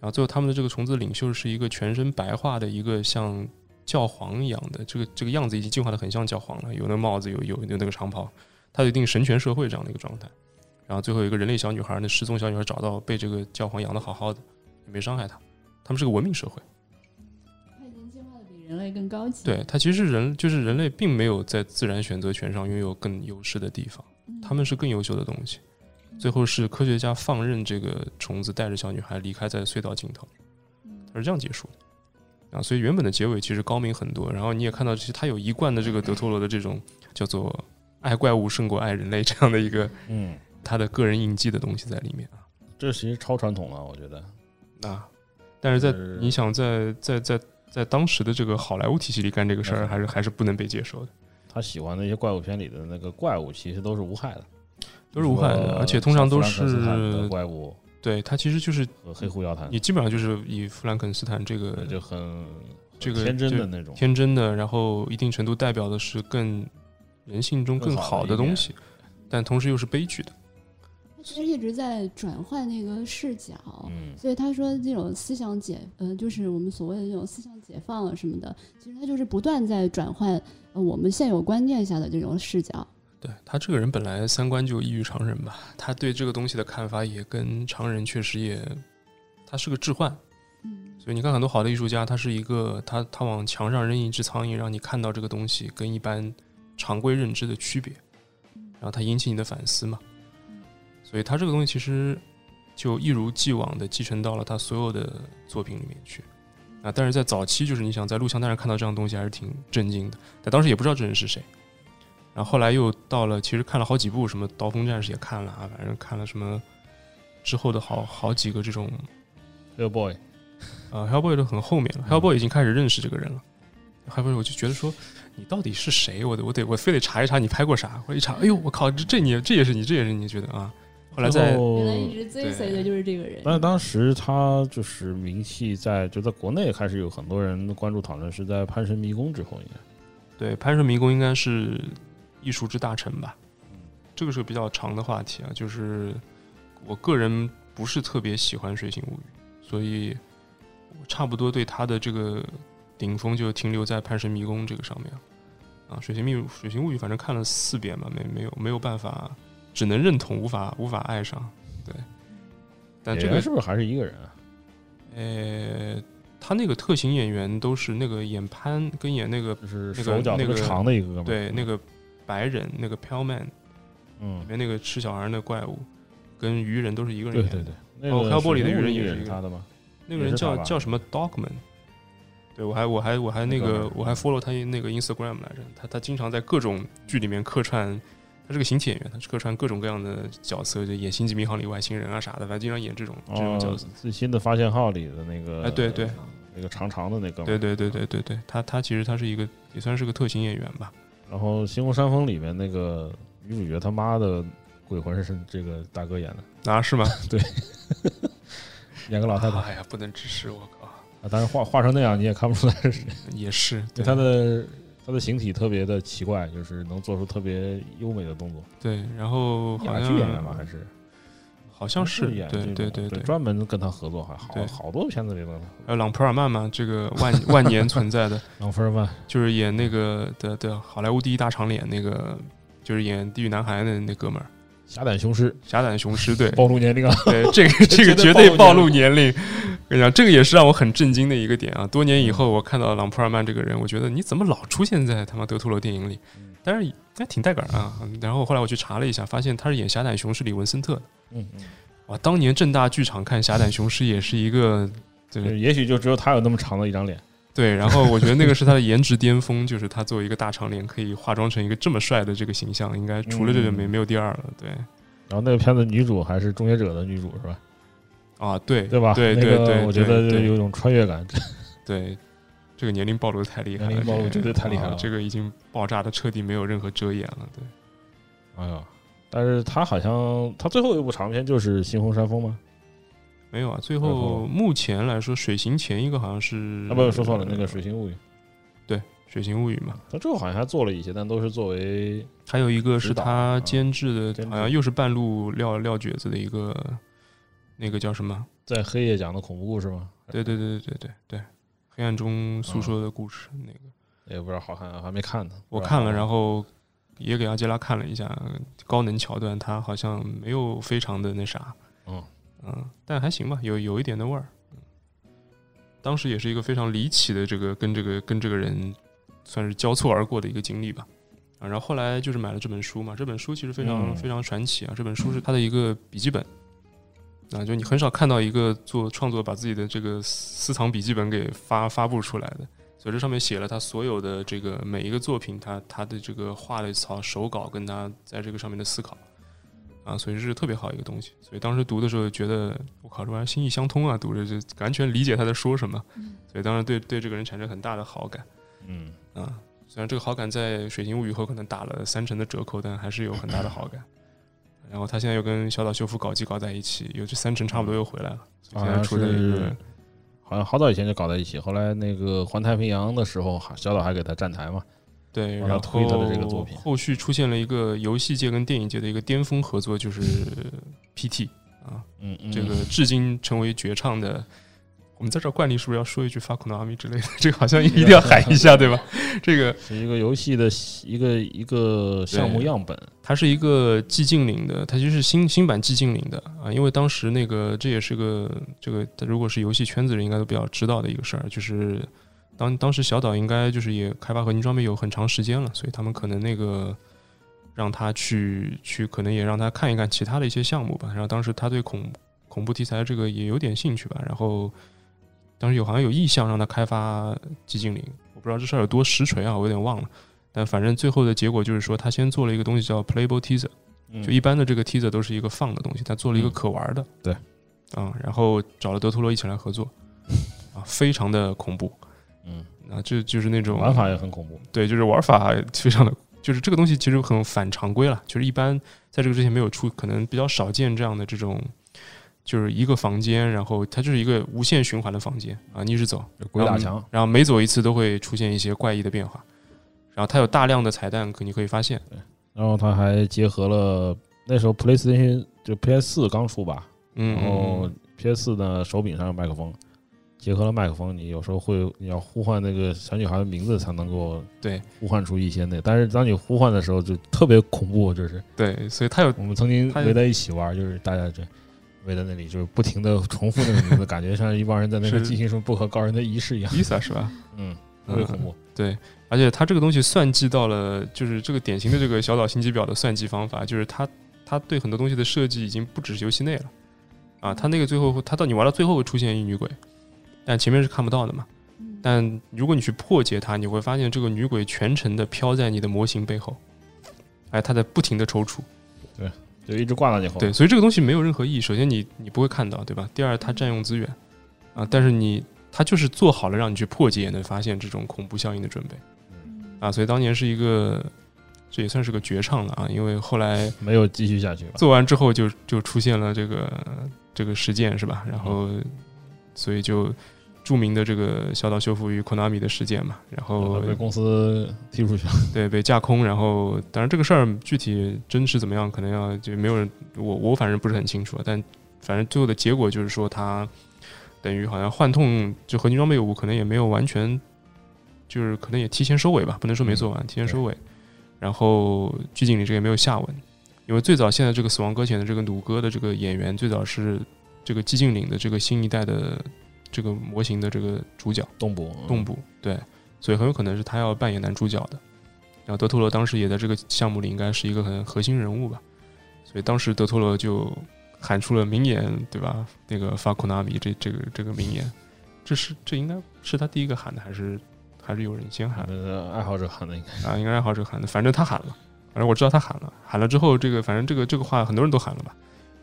然后最后他们的这个虫子领袖是一个全身白化的一个像教皇一样的，这个这个样子已经进化的很像教皇了，有那帽子，有有有那个长袍，他有一定神权社会这样的一个状态。然后最后有一个人类小女孩，那失踪小女孩找到，被这个教皇养的好好的，也没伤害她。他们是个文明社会。它已经进化的比人类更高级。对，它其实人就是人类，并没有在自然选择权上拥有更优势的地方，嗯，他们是更优秀的东西。最后是科学家放任这个虫子带着小女孩离开在隧道尽头，嗯它是这样结束的。啊，所以原本的结尾其实高明很多。然后你也看到，其实他有一贯的这个德托罗的这种叫做爱怪物胜过爱人类这样的一个嗯，他的个人印记的东西在里面啊。这其实超传统了，我觉得。啊，但是在你想在在在在当时的这个好莱坞体系里干这个事儿，还是还是不能被接受的。他喜欢那些怪物片里的那个怪物，其实都是无害的，都是无害的，而且通常都是怪物对它其实就是和黑狐妖谈，你基本上就是以弗兰肯斯坦这个就很这个天真的那种。天真的，然后一定程度代表的是更人性中更好的东西，但同时又是悲剧的。他其实一直在转换那个视角。嗯，所以他说这种思想解，呃，就是我们所谓的这种思想解放啊什么的，其实他就是不断在转换呃我们现有观念下的这种视角。对他这个人本来三观就异于常人吧，他对这个东西的看法也跟常人确实也，他是个置换。嗯所以你看很多好的艺术家，他是一个他他往墙上扔一只苍蝇，让你看到这个东西跟一般常规认知的区别，然后他引起你的反思嘛。所以他这个东西其实就一如既往的继承到了他所有的作品里面去。啊，但是在早期，就是你想在录像带上看到这样东西，还是挺震惊的。但当时也不知道这人是谁。然后后来又到了，其实看了好几部，什么《刀锋战士》也看了啊，反正看了什么之后的好好几个这种 Hellboy，呃，Hellboy 都很后面了，Hellboy 已经开始认识这个人了。Hellboy 我就觉得说，你到底是谁？我得我得我非得查一查你拍过啥。我一查，哎呦，我靠，这这你这也是你，这也是你觉得啊？后来在原来一直追随的就是这个人。但是当时他就是名气在就在国内开始有很多人关注讨论，是在《潘神迷宫》之后应该。对《潘神迷宫》应该是艺术之大成吧？这个是个比较长的话题啊，就是我个人不是特别喜欢《水形物语》，所以我差不多对他的这个顶峰就停留在《潘神迷宫》这个上面啊。《水形迷水形物语》反正看了四遍吧，没没有没有办法，只能认同，无法无法爱上。对，但这个是不是还是一个人啊？呃，他那个特型演员都是那个演潘跟演那个就是那个手脚那个长的一个。对那个白人那个 Pale Man 嗯里嗯，面那个吃小孩的怪物，跟鱼人都是一个人演的。对对，那哦个还有玻璃的鱼人人也是一个他的吗？那个人叫叫什么 Dogman？对我还我还我还那个我还 follow 他那个 Instagram 来着，他他经常在各种剧里面客串，他是个形体演员，他是客串各种各样的角色，就演《星际迷航》里外星人啊啥的，反正经常演这种这种角哦色。，最新的《发现号》里的那个，哎对对，那个长长的那个。对对对对对对，他他其实他是一个也算是个特型演员吧。然后《星空山峰》里面那个女主角他妈的鬼魂是这个大哥演的，啊，是吗？对演个老太太哎呀，不能直视，我靠，啊，但是画画成那样你也看不出来是谁。也是，对他的他的形体特别的奇怪，就是能做出特别优美的动作。对，然后好哑像剧演员吧，还是好像是对演对对对对，专门跟他合作，还好对好多片子里都还有朗普尔曼嘛，这个万万年存在的，朗普尔曼就是演那个的的好莱坞第一大长脸那个，就是演《地狱男孩》的那哥们儿，侠胆雄狮，侠胆雄狮，对 暴露年龄啊！对，这个 这个绝绝对暴露露年龄。我跟你讲，这个也是让我很震惊的一个点啊！多年以后，我看到朗普尔曼这个人，我觉得你怎么老出现在他妈德图罗电影里？但是还挺带感啊。然后后来我去查了一下，发现他是演《侠胆雄狮》里文森特的。嗯嗯，哇，当年正大剧场看《侠胆雄狮》也是一个对也许就只有他有那么长的一张脸。对，然后我觉得那个是他的颜值巅峰，就是他作为一个大长脸可以化妆成一个这么帅的这个形象，应该除了这个没嗯没有第二了。对然后那个片子女主还是《终结者》的女主是吧？啊，对对吧？对那个对对，我觉得对有一种穿越感。对，这个年龄暴露的太厉害了，年龄暴露绝对太厉害了啊这个已经爆炸的彻底没有任何遮掩了。对，哎呀，但是他好像他最后一部长片就是《猩红山峰》吗？没有啊。最最后后目前来说，水行前一个好像是啊，不，说错了，那个《水形物语》。对水形物语嘛，他最后好像还做了一些，但都是作为还有一个是他啊监制的，好像又是半路撂撂蹶子的一个，那个叫什么？在黑夜讲的恐怖故事吗？对对对对对对对，黑暗中诉说的故事那个。也不知道好看，还没看呢。我看了，然后后也给阿杰拉看了一下高能桥段，他好像没有非常的那啥，嗯嗯，但还行吧，有有一点的味儿。嗯当时也是一个非常离奇的这个跟这个跟这个人算是交错而过的一个经历吧。啊，然后后来就是买了这本书嘛，这本书其实非常、嗯非常传奇啊，这本书是他的一个笔记本。啊，就你很少看到一个做创作把自己的这个私藏笔记本给发发布出来的，所以这上面写了他所有的这个每一个作品，他他的这个画的草手稿跟他在这个上面的思考，啊，所以这是特别好一个东西。所以当时读的时候觉得，我靠，这玩意儿心意相通啊，读着就完全理解他在说什么。所以当时对对这个人产生很大的好感。嗯啊，虽然这个好感在《水形物语》后可能打了三成的折扣，但还是有很大的好感。然后他现在又跟小岛秀夫搞基搞在一起，有这三成差不多又回来了。现在出的是好像好早以前就搞在一起，后来那个环太平洋的时候，小岛还给他站台嘛。对，然后推他的这个作品后续出现了一个游戏界跟电影界的一个巅峰合作，就是 PT 啊，嗯嗯，这个至今成为绝唱的。我们在这儿惯例是不是要说一句 “fuck n a m i 之类的？这个好像一定要喊一下，对吧？这个是一个游戏的一个一个项目样本。它是一个寂静岭的，它就是新新版寂静岭的啊。因为当时那个这也是个这个，如果是游戏圈子人应该都比较知道的一个事儿，就是当当时小岛应该就是也开发合金装备有很长时间了，所以他们可能那个让他去去，可能也让他看一看其他的一些项目吧。然后当时他对恐恐怖题材这个也有点兴趣吧，然后当时有好像有意向让他开发寂静岭，我不知道这事儿有多实锤啊，我有点忘了。但反正最后的结果就是说，他先做了一个东西叫 Playable Teaser，嗯就一般的这个 teaser 都是一个放的东西，他做了一个可玩的，对，啊，然后找了德托罗一起来合作，啊，非常的恐怖，嗯，啊，这就是那种玩法也很恐怖。对，就是玩法非常的，就是这个东西其实很反常规了，就是一般在这个之前没有出，可能比较少见这样的这种，就是一个房间，然后它就是一个无限循环的房间啊，你一直走，鬼打墙，然后每走一次都会出现一些怪异的变化，然后它有大量的彩蛋，可你可以发现，对然后它还结合了那时候 PlayStation 就 PS 四刚出吧，嗯，然后嗯 PS 四的手柄上有麦克风，结合了麦克风，你有时候会你要呼唤那个小女孩的名字才能够对。呼唤出一些那，但是当你呼唤的时候就特别恐怖，就是对，所以它有我们曾经围在一起玩，就是大家这围在那里就是不停的重复那个名字，感觉像一帮人在那边进行什么不可告人的仪式一样，Lisa 是吧？嗯，特别恐怖。对，而且他这个东西算计到了，就是这个典型的这个小岛心机表的算计方法，就是他他对很多东西的设计已经不只是游戏内了啊，他那个最后他到你玩到最后会出现一女鬼，但前面是看不到的嘛。但如果你去破解它，你会发现这个女鬼全程的飘在你的模型背后，哎，她在不停的抽搐。就一直挂到你后。对，所以这个东西没有任何意义。首先你你不会看到，对吧？第二，它占用资源啊，但是你它就是做好了让你去破解，也能发现这种恐怖效应的准备啊。所以当年是一个，这也算是个绝唱了啊，因为后来没有继续下去吧？做完之后就就出现了这个这个事件是吧？然后所以就著名的这个小岛秀夫与 Konami 的事件嘛，然后被公司踢出去了。对，被架空，然后当然这个事儿具体真实怎么样，可能要就没有人，我我反正不是很清楚，但反正最后的结果就是说他等于好像幻痛就合金装备五可能也没有完全，就是可能也提前收尾吧，不能说没做完，提前收尾，然后剧情里这个也没有下文，因为最早现在这个死亡搁浅的这个弩哥的这个演员最早是这个寂静岭的这个新一代的这个模型的这个主角。动捕，动捕，对，所以很有可能是他要扮演男主角的。然后德托罗当时也在这个项目里应该是一个很核心人物吧，所以当时德托罗就喊出了名言，对吧？那个发库纳米这这个这个名言，这是这应该是他第一个喊的，还是还是有人先喊爱好者喊的应该。啊？应该爱好者喊的，反正他喊了，反正我知道他喊了，喊了之后，这个反正这个这个话很多人都喊了吧。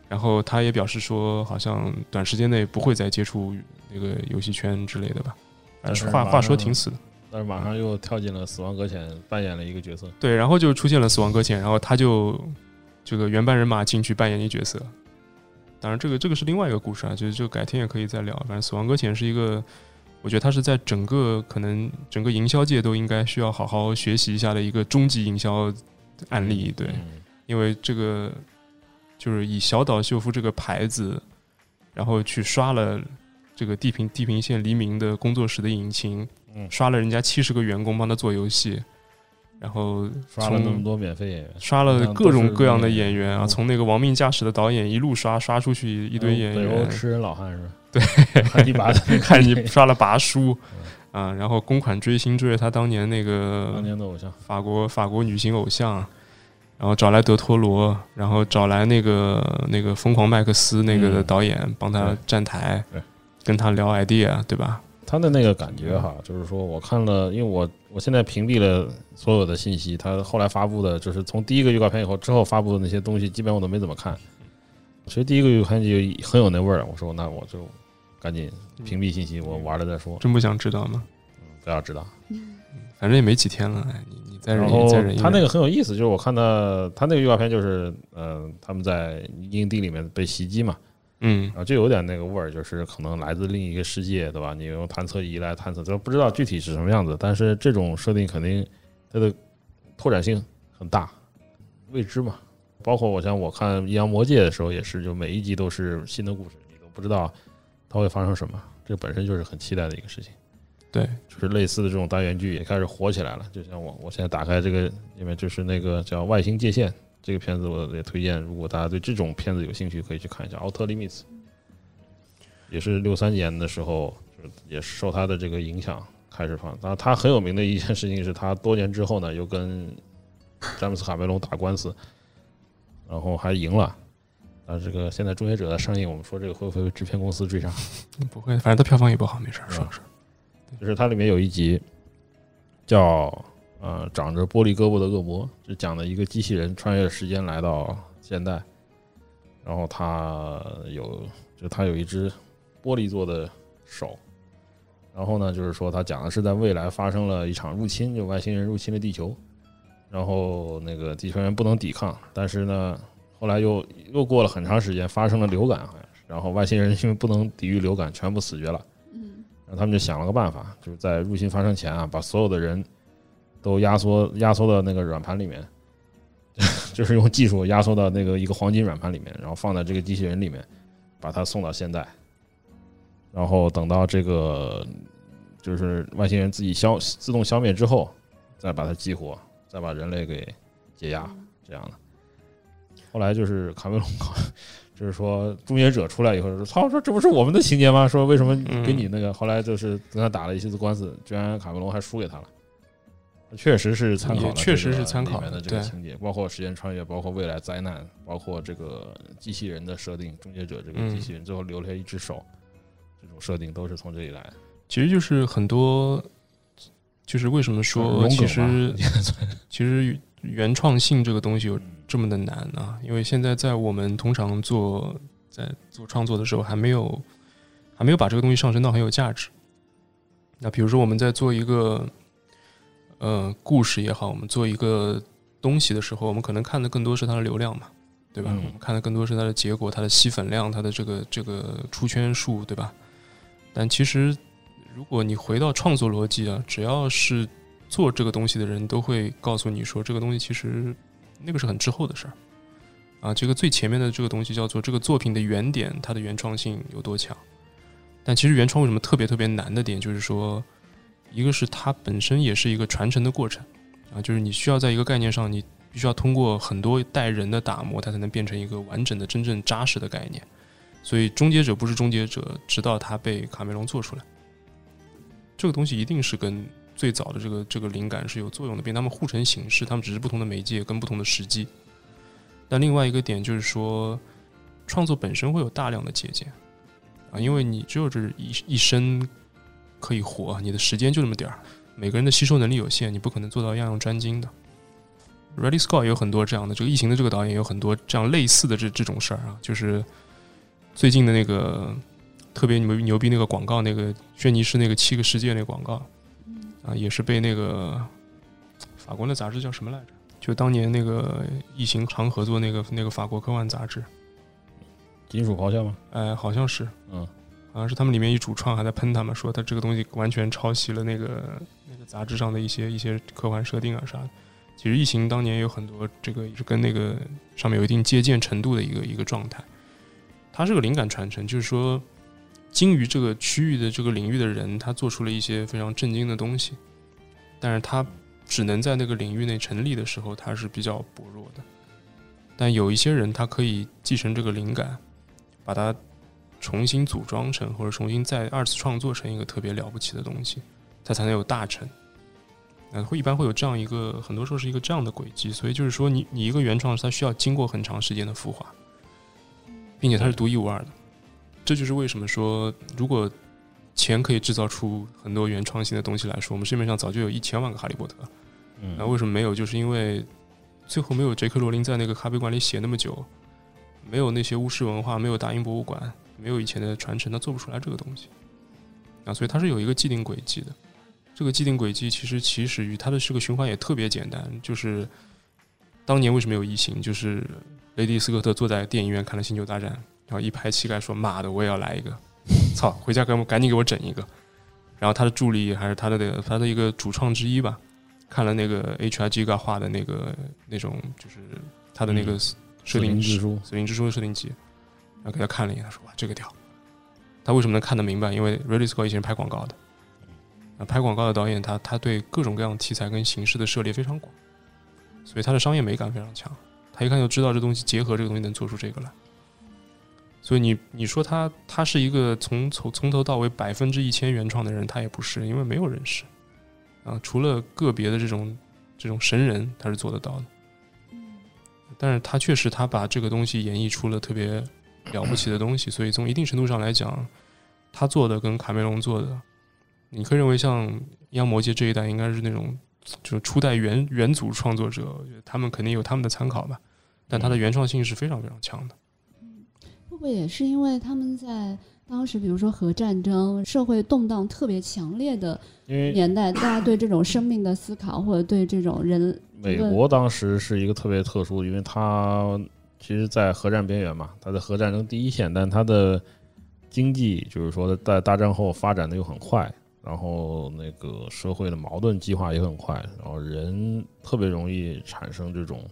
然后他也表示说，好像短时间内不会再接触那个游戏圈之类的吧。反正话话说挺死的。但是马上又跳进了死亡搁浅，扮演了一个角色。对，然后就出现了死亡搁浅，然后他就这个原班人马进去扮演一角色。当然，这个这个是另外一个故事啊，就是就改天也可以再聊。反正死亡搁浅是一个，我觉得它是在整个可能整个营销界都应该需要好好学习一下的一个终极营销案例。对，嗯因为这个就是以小岛秀夫这个牌子，然后去刷了这个地平地平线黎明的工作室的引擎，嗯，刷了人家七十个员工帮他做游戏，然后刷了那么多免费演员，刷了各种各样的演员啊，嗯从那个《亡命驾驶》的导演一路刷刷出去一堆演员，吃人老汉是吧？对，看你拔 看你刷了拔叔啊，然后公款追星追了他当年那当个年的偶像，法国法国女星偶像，然后找来德托罗，然后找来那个那个疯狂麦克斯那个导演帮他站台对，跟他聊 idea，对吧？他的那个感觉哈，就是说我看了，因为我我现在屏蔽了所有的信息，他后来发布的，就是从第一个预告片以后之后发布的那些东西，基本我都没怎么看。其实第一个预告片就很有那味儿，我说那我就赶紧屏蔽信息，我玩了再说，真不想知道吗？不要知道。反正也没几天了，哎，你你再忍一再忍一忍。他那个很有意思，就是我看到他那个预告片，就是呃他们在营地里面被袭击嘛，嗯然后就有点那个味儿，就是可能来自另一个世界，对吧？你用探测仪来探测，就不知道具体是什么样子，但是这种设定肯定它的拓展性很大，未知嘛。包括我像我看《阴阳魔界》的时候也是，就每一集都是新的故事，你都不知道它会发生什么，这本身就是很期待的一个事情。对，就是类似的这种单元剧也开始火起来了。就像我，我现在打开这个里面就是那个叫《外星界限》这个片子，我也推荐，如果大家对这种片子有兴趣，可以去看一下《Outer Limits》，也是六三年的时候，就是也是受他的这个影响开始放。当然，他很有名的一件事情是他多年之后呢，又跟詹姆斯卡梅隆打官司，然后还赢了。啊，这个现在《终结者》的上映，我们说这个会不会被制片公司追杀？不会，反正它票房也不好，没事儿，是是。就是它里面有一集叫呃长着玻璃胳膊的恶魔，就讲的一个机器人穿越时间来到现代，然后他有就他有一只玻璃做的手，然后呢就是说他讲的是在未来发生了一场入侵，就外星人入侵了地球，然后那个地球人不能抵抗，但是呢后来又又过了很长时间发生了流感好像是，然后外星人因为不能抵御流感，全部死绝了。嗯然后他们就想了个办法，就是在入侵发生前啊，把所有的人都压缩压缩到那个软盘里面，就是用技术压缩到那个一个黄金软盘里面，然后放在这个机器人里面，把它送到现在，然后等到这个就是外星人自己消自动消灭之后，再把它激活，再把人类给解压，这样的。后来就是卡梅隆，就是说终结者出来以后说：“操，说这不是我们的情节吗？说为什么给你那个？”后来就是跟他打了一些次官司，居然卡梅隆还输给他了。确实是参考了确实是参考的这个情节，包括时间穿越，包括未来灾难，包括这个机器人的设定，终结者这个嗯机器人最后留了一只手，这种设定都是从这里来的。其实就是很多，就是为什么说其实 其实原创性这个东西有这么的难啊？因为现在在我们通常做在做创作的时候，还没有还没有把这个东西上升到很有价值。那比如说我们在做一个呃故事也好，我们做一个东西的时候，我们可能看的更多是它的流量嘛，对吧？嗯我们看的更多是它的结果、它的吸粉量、它的这个这个出圈数，对吧？但其实如果你回到创作逻辑啊，只要是做这个东西的人都会告诉你说，这个东西其实那个是很滞后的事儿啊。这个最前面的这个东西叫做这个作品的原点，它的原创性有多强。但其实原创为什么特别特别难的点，就是说，一个是它本身也是一个传承的过程啊，就是你需要在一个概念上，你必须要通过很多代人的打磨，它才能变成一个完整的、真正扎实的概念。所以，终结者不是终结者，直到它被卡梅隆做出来。这个东西一定是跟最早的这个这个灵感是有作用的，并他们互成形式，他们只是不同的媒介跟不同的时机。但另外一个点就是说，创作本身会有大量的借鉴啊，因为你只有这一一生可以活，你的时间就那么点儿，每个人的吸收能力有限，你不可能做到样样专精的。Ready Scott 也有很多这样的，这个异形的这个导演有很多这样类似的这这种事儿啊，就是最近的那个特别牛牛逼那个广告，那个轩尼诗那个七个世界那个广告啊，也是被那个法国的杂志叫什么来着？就当年那个异形常合作那个那个法国科幻杂志，金属咆哮吗？哎，好像是，嗯，好像是他们里面一主创还在喷他们，说他这个东西完全抄袭了那个那个杂志上的一些一些科幻设定啊啥的。其实异形当年也有很多这个也是跟那个上面有一定借鉴程度的一个一个状态。它是个灵感传承，就是说精于这个区域的这个领域的人，他做出了一些非常震惊的东西，但是他只能在那个领域内成立的时候，他是比较薄弱的。但有一些人，他可以继承这个灵感，把它重新组装成，或者重新再二次创作成一个特别了不起的东西，他才能有大成。那会一般会有这样一个，很多时候是一个这样的轨迹。所以就是说你，你一个原创，它需要经过很长时间的孵化，并且它是独一无二的。这就是为什么说，如果钱可以制造出很多原创性的东西来说，我们市面上早就有一千万个哈利波特。嗯，那为什么没有？就是因为最后没有杰克罗琳在那个咖啡馆里写那么久，没有那些巫师文化，没有大英博物馆，没有以前的传承，他做不出来这个东西。啊，所以它是有一个既定轨迹的。这个既定轨迹其实起始于它的这个循环也特别简单，就是当年为什么有异形？就是雷迪斯科特坐在电影院看了《星球大战》，然后一拍膝盖说：“妈的，我也要来一个！操，回家给我赶紧给我整一个。”然后他的助理还是他的那个他的一个主创之一吧，看了那个 H.R. Giga 画的那个那种就是他的那个设定之书，死灵之书的设定集，然后给他看了一眼，他说：“哇，这个屌！”他为什么能看得明白？因为 Ridley Scott 以前是拍广告的，啊，拍广告的导演，他他对各种各样题材跟形式的涉猎非常广，所以他的商业美感非常强。他一看就知道这东西结合这个东西能做出这个来。所以你你说他他是一个从从从头到尾百分之一千原创的人，他也不是，因为没有人是啊，除了个别的这种这种神人，他是做得到的。但是他确实他把这个东西演绎出了特别了不起的东西，所以从一定程度上来讲，他做的跟卡梅隆做的，你可以认为像《阴阳魔界》这一代应该是那种就是初代原元祖创作者，我觉得他们肯定有他们的参考吧，但他的原创性是非常非常强的。会不会也是因为他们在当时，比如说核战争、社会动荡特别强烈的年代，大家对这种生命的思考，或者对这种人，美国当时是一个特别特殊，因为它其实，在核战边缘嘛，它在核战争第一线，但它的经济就是说在大战后发展的又很快，然后那个社会的矛盾激化也很快，然后人特别容易产生这种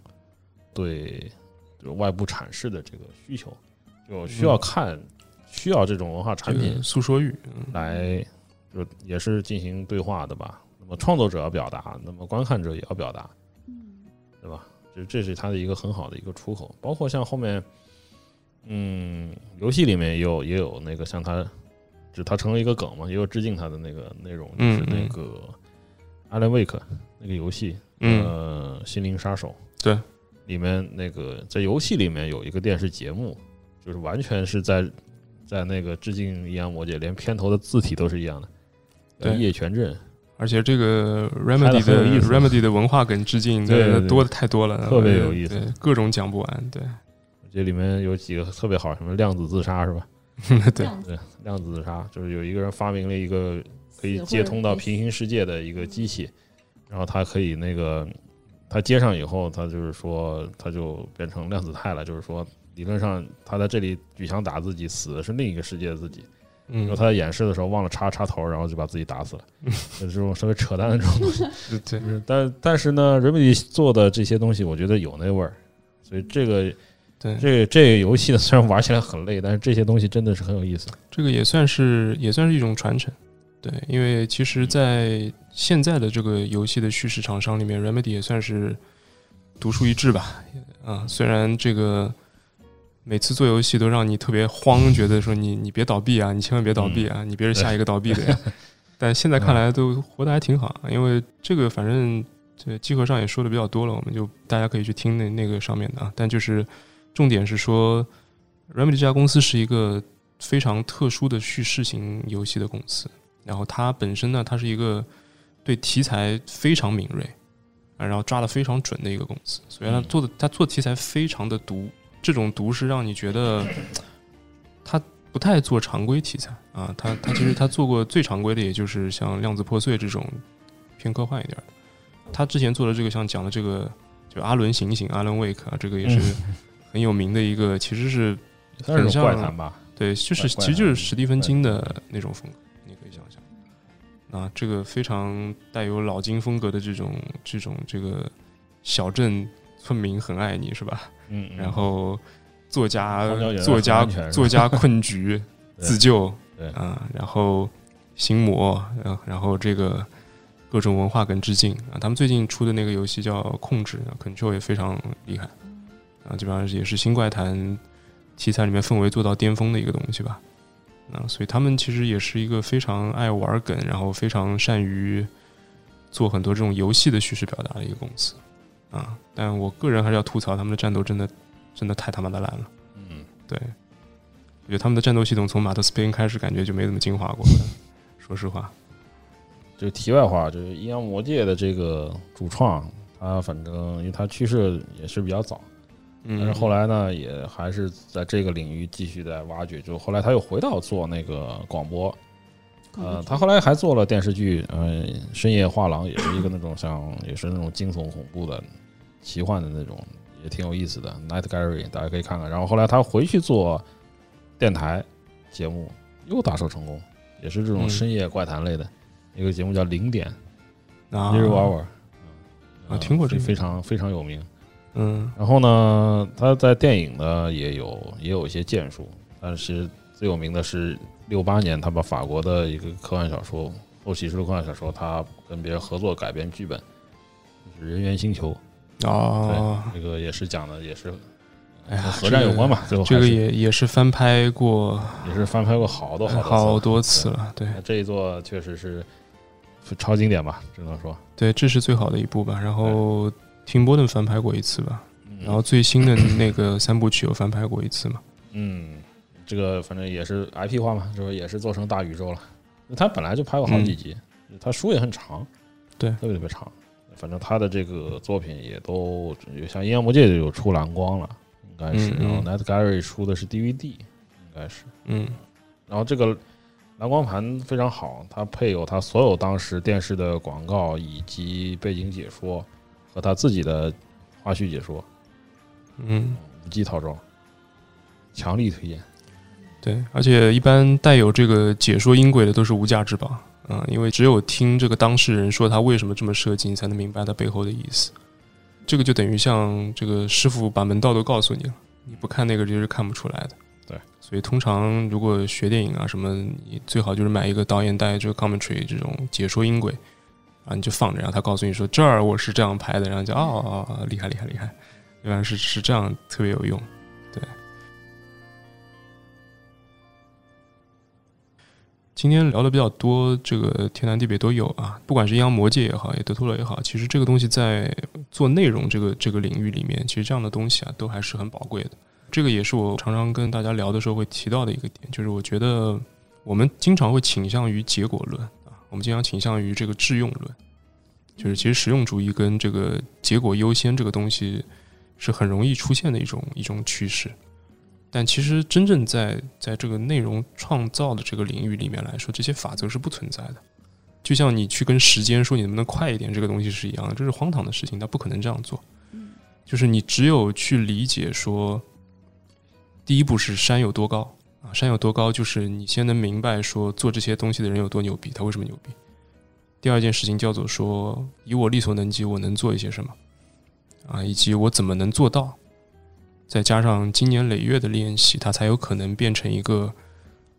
对就是外部阐释的这个需求，就需要看，需要这种文化产品诉说欲，嗯来，就也是进行对话的吧。那么创作者要表达，那么观看者也要表达，对吧？这这是他的一个很好的一个出口。包括像后面，嗯，游戏里面也有也有那个像他，就他成了一个梗嘛，也有致敬他的那个内容，就是那个《Alan Wake》那个游戏，嗯呃，心灵杀手，对，里面那个在游戏里面有一个电视节目，就是完全是在在那个致敬《阴阳魔界》，连片头的字体都是一样的，对。叶全镇，而且这个 Remedy 的意思 Remedy 的文化梗致敬，对对对。那多的太多了，特别有意思对，各种讲不完，对。这里面有几个特别好，什么量子自杀是吧？对，对，量子自杀就是有一个人发明了一个可以接通到平行世界的一个机器，然后它可以那个它接上以后，它就是说它就变成量子态了，就是说理论上他在这里举枪打自己，死的是另一个世界的自己。嗯然后，他在演示的时候忘了插插头，然后就把自己打死了，就是这种稍微扯淡的这种东西。但但是呢，Remedy 做的这些东西，我觉得有那味儿，所以这个对，这个这个游戏呢，虽然玩起来很累，但是这些东西真的是很有意思。这个也算是也算是一种传承，对，因为其实，在现在的这个游戏的叙事厂商里面，Remedy 也算是独树一帜吧。啊，虽然这个每次做游戏都让你特别慌，觉得说你你别倒闭啊，你千万别倒闭啊，你别是下一个倒闭的呀。但现在看来都活得还挺好，因为这个反正这集合上也说的比较多了，我们就大家可以去听那那个上面的啊。但就是重点是说，Remedy 这家公司是一个非常特殊的叙事型游戏的公司，然后它本身呢，它是一个对题材非常敏锐，啊，然后抓的非常准的一个公司，所以它嗯做的它做题材非常的毒，这种毒是让你觉得他不太做常规题材啊，他他其实他做过最常规的，也就是像量子破碎这种偏科幻一点的，他之前做的这个像讲的这个就阿伦醒醒阿伦 wake 啊，这个也是很有名的一个，其实是很像怪谈吧。对，就是其实就是史蒂芬金的那种风格，你可以想想。啊，这个非常带有老金风格的这种这种这个小镇村民很爱你是吧？嗯，嗯然后作家作家作家困局 自救对啊，然后心魔，然后然后这个各种文化梗致敬啊，他们最近出的那个游戏叫《控制》，Control 也非常厉害啊，基本上也是新怪谈题材里面氛围做到巅峰的一个东西吧。啊，所以他们其实也是一个非常爱玩梗，然后非常善于做很多这种游戏的叙事表达的一个公司啊。但我个人还是要吐槽他们的战斗真的真的太他妈的烂了。嗯，对，我觉得他们的战斗系统从马特·斯佩恩开始感觉就没怎么进化过。说实话，这个题外话，就是阴阳魔界的这个主创，他反正因为他去世也是比较早，嗯，但是后来呢，也还是在这个领域继续在挖掘。就后来他又回到做那个广播，呃，他后来还做了电视剧，呃，深夜画廊也是一个那种像也是那种惊悚恐怖的、奇幻的那种，也挺有意思的。Night Gallery 大家可以看看。然后后来他回去做电台节目，又大受成功，也是这种嗯深夜怪谈类的一个节目，叫零点啊 Zero Hour，啊听过这个非常非常有名。嗯然后呢，他在电影呢也有也有一些建树，但是最有名的是六八年，他把法国的一个科幻小说《后骑士》的科幻小说，他跟别人合作改编剧本，就是《人猿星球》。哦，这个也是讲的也是哎呀和核战有关嘛。最后这个也也是翻拍过也是翻拍过好多好多好多次次了，对对。这一座确实是超经典吧，只能说。对，这是最好的一部吧。然后 tim Burton 翻拍过一次吧，嗯然后最新的那个三部曲有翻拍过一次嘛。嗯，这个反正也是 IP 化嘛，就是也是做成大宇宙了。他本来就拍过好几集，他书也很长，对特别特别长。反正他的这个作品也都像《阴阳魔界》就有出蓝光了，应该是。然后 Night Gallery 出的是 DVD，应该是。嗯然后这个蓝光盘非常好，它配有他所有当时电视的广告以及背景解说和他自己的花絮解说，嗯，五 G 套装，强力推荐。对，而且一般带有这个解说音轨的都是无价之宝。嗯，因为只有听这个当事人说他为什么这么设计，你才能明白他背后的意思。这个就等于像这个师傅把门道都告诉你了，你不看那个就是看不出来的。对，所以通常如果学电影啊什么，你最好就是买一个导演带这个 commentary 这种解说音轨，啊，你就放着，然后他告诉你说这儿我是这样拍的，然后就哦哦哦，厉害厉害厉害，原来是是这样，特别有用。今天聊的比较多，这个天南地北都有啊，不管是阴阳魔界也好，也德托罗也好，其实这个东西在做内容这个这个领域里面，其实这样的东西啊，都还是很宝贵的。这个也是我常常跟大家聊的时候会提到的一个点，就是我觉得我们经常会倾向于结果论啊，我们经常倾向于这个致用论，就是其实实用主义跟这个结果优先这个东西是很容易出现的一种一种趋势。但其实真正在在这个内容创造的这个领域里面来说，这些法则是不存在的。就像你去跟时间说你能不能快一点，这个东西是一样的，这是荒唐的事情，它不可能这样做。就是你只有去理解说，第一步是山有多高啊，山有多高，就是你先能明白说做这些东西的人有多牛逼，他为什么牛逼。第二件事情叫做说，以我力所能及，我能做一些什么啊，以及我怎么能做到。再加上经年累月的练习，它才有可能变成一个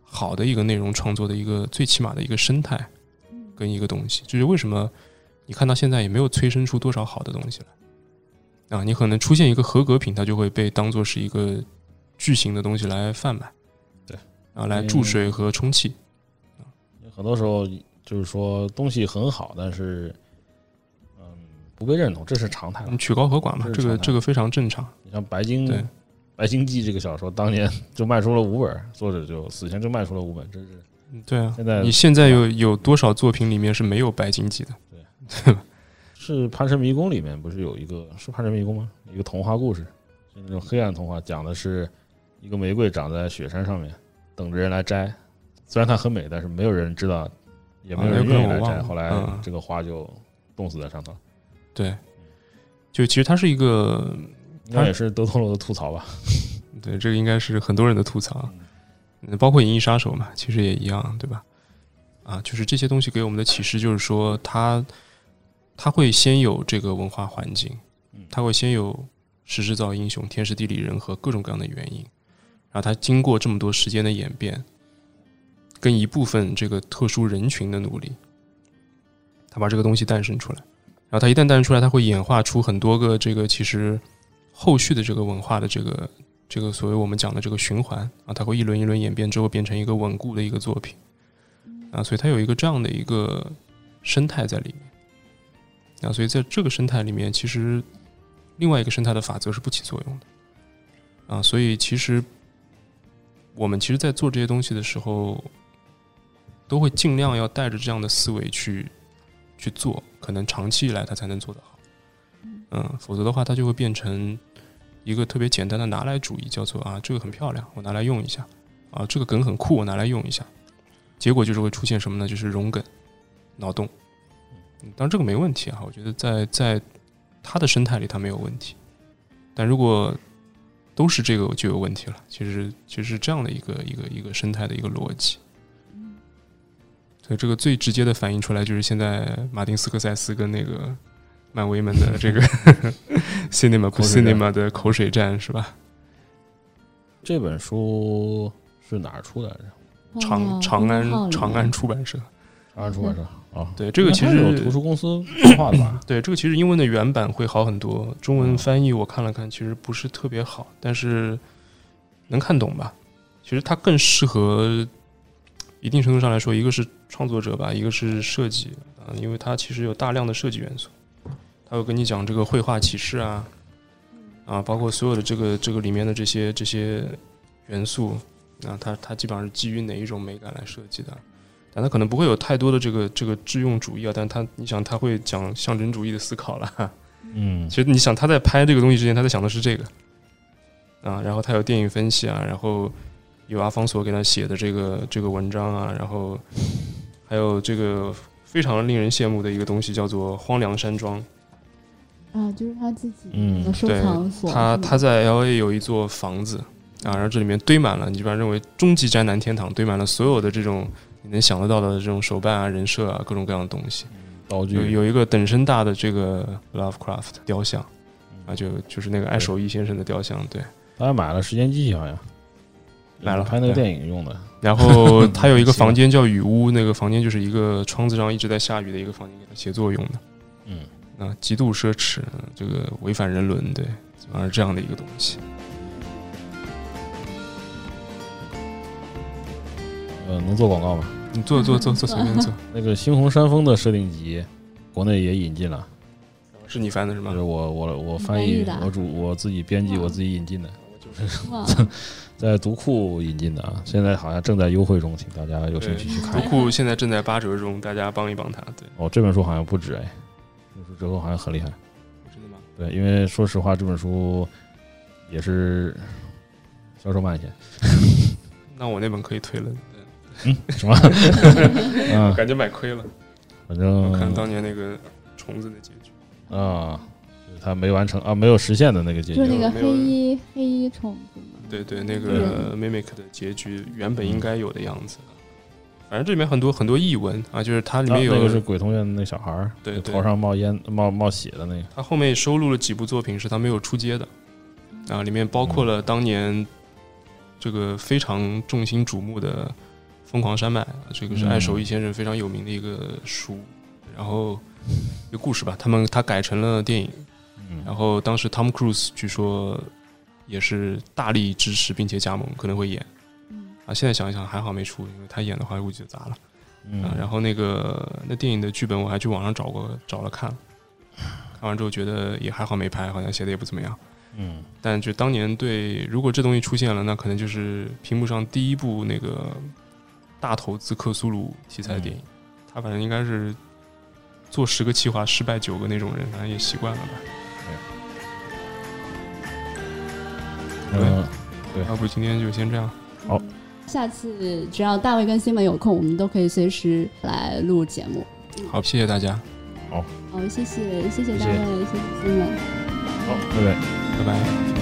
好的一个内容创作的一个最起码的一个生态跟一个东西。就是为什么你看到现在也没有催生出多少好的东西来啊？你可能出现一个合格品，它就会被当做是一个巨型的东西来贩卖，对，啊，来注水和充气。很多时候就是说东西很好，但是嗯不被认同，这是常态了嗯。取高和寡嘛，这个这个非常正常。你像《白鲸》《白鲸记》这个小说，当年就卖出了五本，作者就死前就卖出了五本，真是嗯对啊，现在你现在有有多少作品里面是没有白鲸记的？对 是《潘神迷宫》里面不是有一个是《潘神迷宫》吗？一个童话故事，就那种黑暗童话，讲的是一个玫瑰长在雪山上面，等着人来摘。虽然它很美，但是没有人知道，也没有人愿意来摘。后来嗯这个花就冻死在上头，对，就其实它是一个，应该也是德托罗的吐槽吧。对，这个应该是很多人的吐槽，嗯包括《银翼杀手》嘛，其实也一样，对吧？啊，就是这些东西给我们的启示，就是说它它会先有这个文化环境嗯，它会先有时势造英雄、天时地利人和各种各样的原因，然后它经过这么多时间的演变，跟一部分这个特殊人群的努力，它把这个东西诞生出来。然后它一旦诞生出来，它会演化出很多个这个其实后续的这个文化的这个这个所谓我们讲的这个循环啊，它会一轮一轮演变之后变成一个稳固的一个作品。啊，所以它有一个这样的一个生态在里面。啊，所以在这个生态里面，其实另外一个生态的法则是不起作用的。啊，所以其实我们其实，在做这些东西的时候，都会尽量要带着这样的思维去去做，可能长期以来他才能做得好。嗯，否则的话，它就会变成一个特别简单的拿来主义，叫做啊，这个很漂亮，我拿来用一下；啊，这个梗很酷，我拿来用一下。结果就是会出现什么呢？就是融梗、脑洞。嗯，当然这个没问题啊，我觉得在在他的生态里他没有问题。但如果都是这个就有问题了。其实其实是这样的一个一个一个生态的一个逻辑。所以这个最直接的反映出来就是现在马丁斯科塞斯跟那个。漫威们的这个 cinema 不 cinema 的口水战是吧？这本书是哪儿出的？长长安长安出版社。长安出版社啊，对，这个其实有图书公司画的吧？对，这个其实英文的原版会好很多，中文翻译我看了看，其实不是特别好，但是能看懂吧？其实它更适合一定程度上来说，一个是创作者吧，一个是设计啊，因为它其实有大量的设计元素。他会跟你讲这个绘画启示啊，啊，包括所有的这个这个里面的这些这些元素啊，它它基本上是基于哪一种美感来设计的？但它可能不会有太多的这个这个致用主义啊，但他你想他会讲象征主义的思考了，嗯，其实你想他在拍这个东西之前，他在想的是这个啊，然后他有电影分析啊，然后有阿方索给他写的这个这个文章啊，然后还有这个非常令人羡慕的一个东西叫做荒凉山庄。啊，就是他自己的收藏所。他他在 L A 有一座房子啊，然后这里面堆满了，你一般认为终极宅男天堂，堆满了所有的这种你能想得到的这种手办啊、人设啊、各种各样的东西。道具有一个等身大的这个 Lovecraft 雕像啊，就就是那个爱手艺先生的雕像。对，他还买了时间机器，好像买了拍那个电影用的。然后 他有一个房间叫雨屋，那个房间就是一个窗子上一直在下雨的一个房间，给他写作用的。嗯。啊，极度奢侈，这个违反人伦，对，反而这样的一个东西。呃，能做广告吗？你做做做做，随便做。那个猩红山峰的设定集，国内也引进了，是你翻的是吗？是我我我翻译，我主我自己编辑，我自己引进的，在读库引进的啊，现在好像正在优惠中，请大家有兴趣去看。读库现在正在八折中，大家帮一帮他。对，哦，这本书好像不止哎。这本书折扣好像很厉害，真的吗？对，因为说实话，这本书也是销售慢一些。那我那本可以退了。嗯，什么？嗯，感觉买亏了。反正看当年那个虫子的结局啊，他没完成啊，没有实现的那个结局，就是那个黑衣黑衣虫子对对，那个 Mimic 的结局原本应该有的样子。反正这里面很多很多译文啊，就是它里面有那个是鬼童院那小孩儿，对头上冒烟冒冒血的那个。他后面收录了几部作品是他没有出街的，啊，里面包括了当年这个非常众星瞩目的《疯狂山脉》，这个是爱手艺先生非常有名的一个书，然后一个故事吧，他们他改成了电影，然后当时 Tom Cruise 据说也是大力支持并且加盟，可能会演。啊，现在想一想还好没出，因为他演的话估计就砸了。啊，然后那个那电影的剧本我还去网上找过，找了看，看完之后觉得也还好没拍，好像写的也不怎么样。嗯，但就当年对，如果这东西出现了，那可能就是屏幕上第一部那个大投资克苏鲁题材的电影。他反正应该是做十个企划失败九个那种人，反正也习惯了吧。嗯，对，要不今天就先这样。好。下次只要大卫跟西门有空，我们都可以随时来录节目。好，谢谢大家。好，好，谢谢，谢谢大卫，谢谢西门。好，拜拜，拜拜。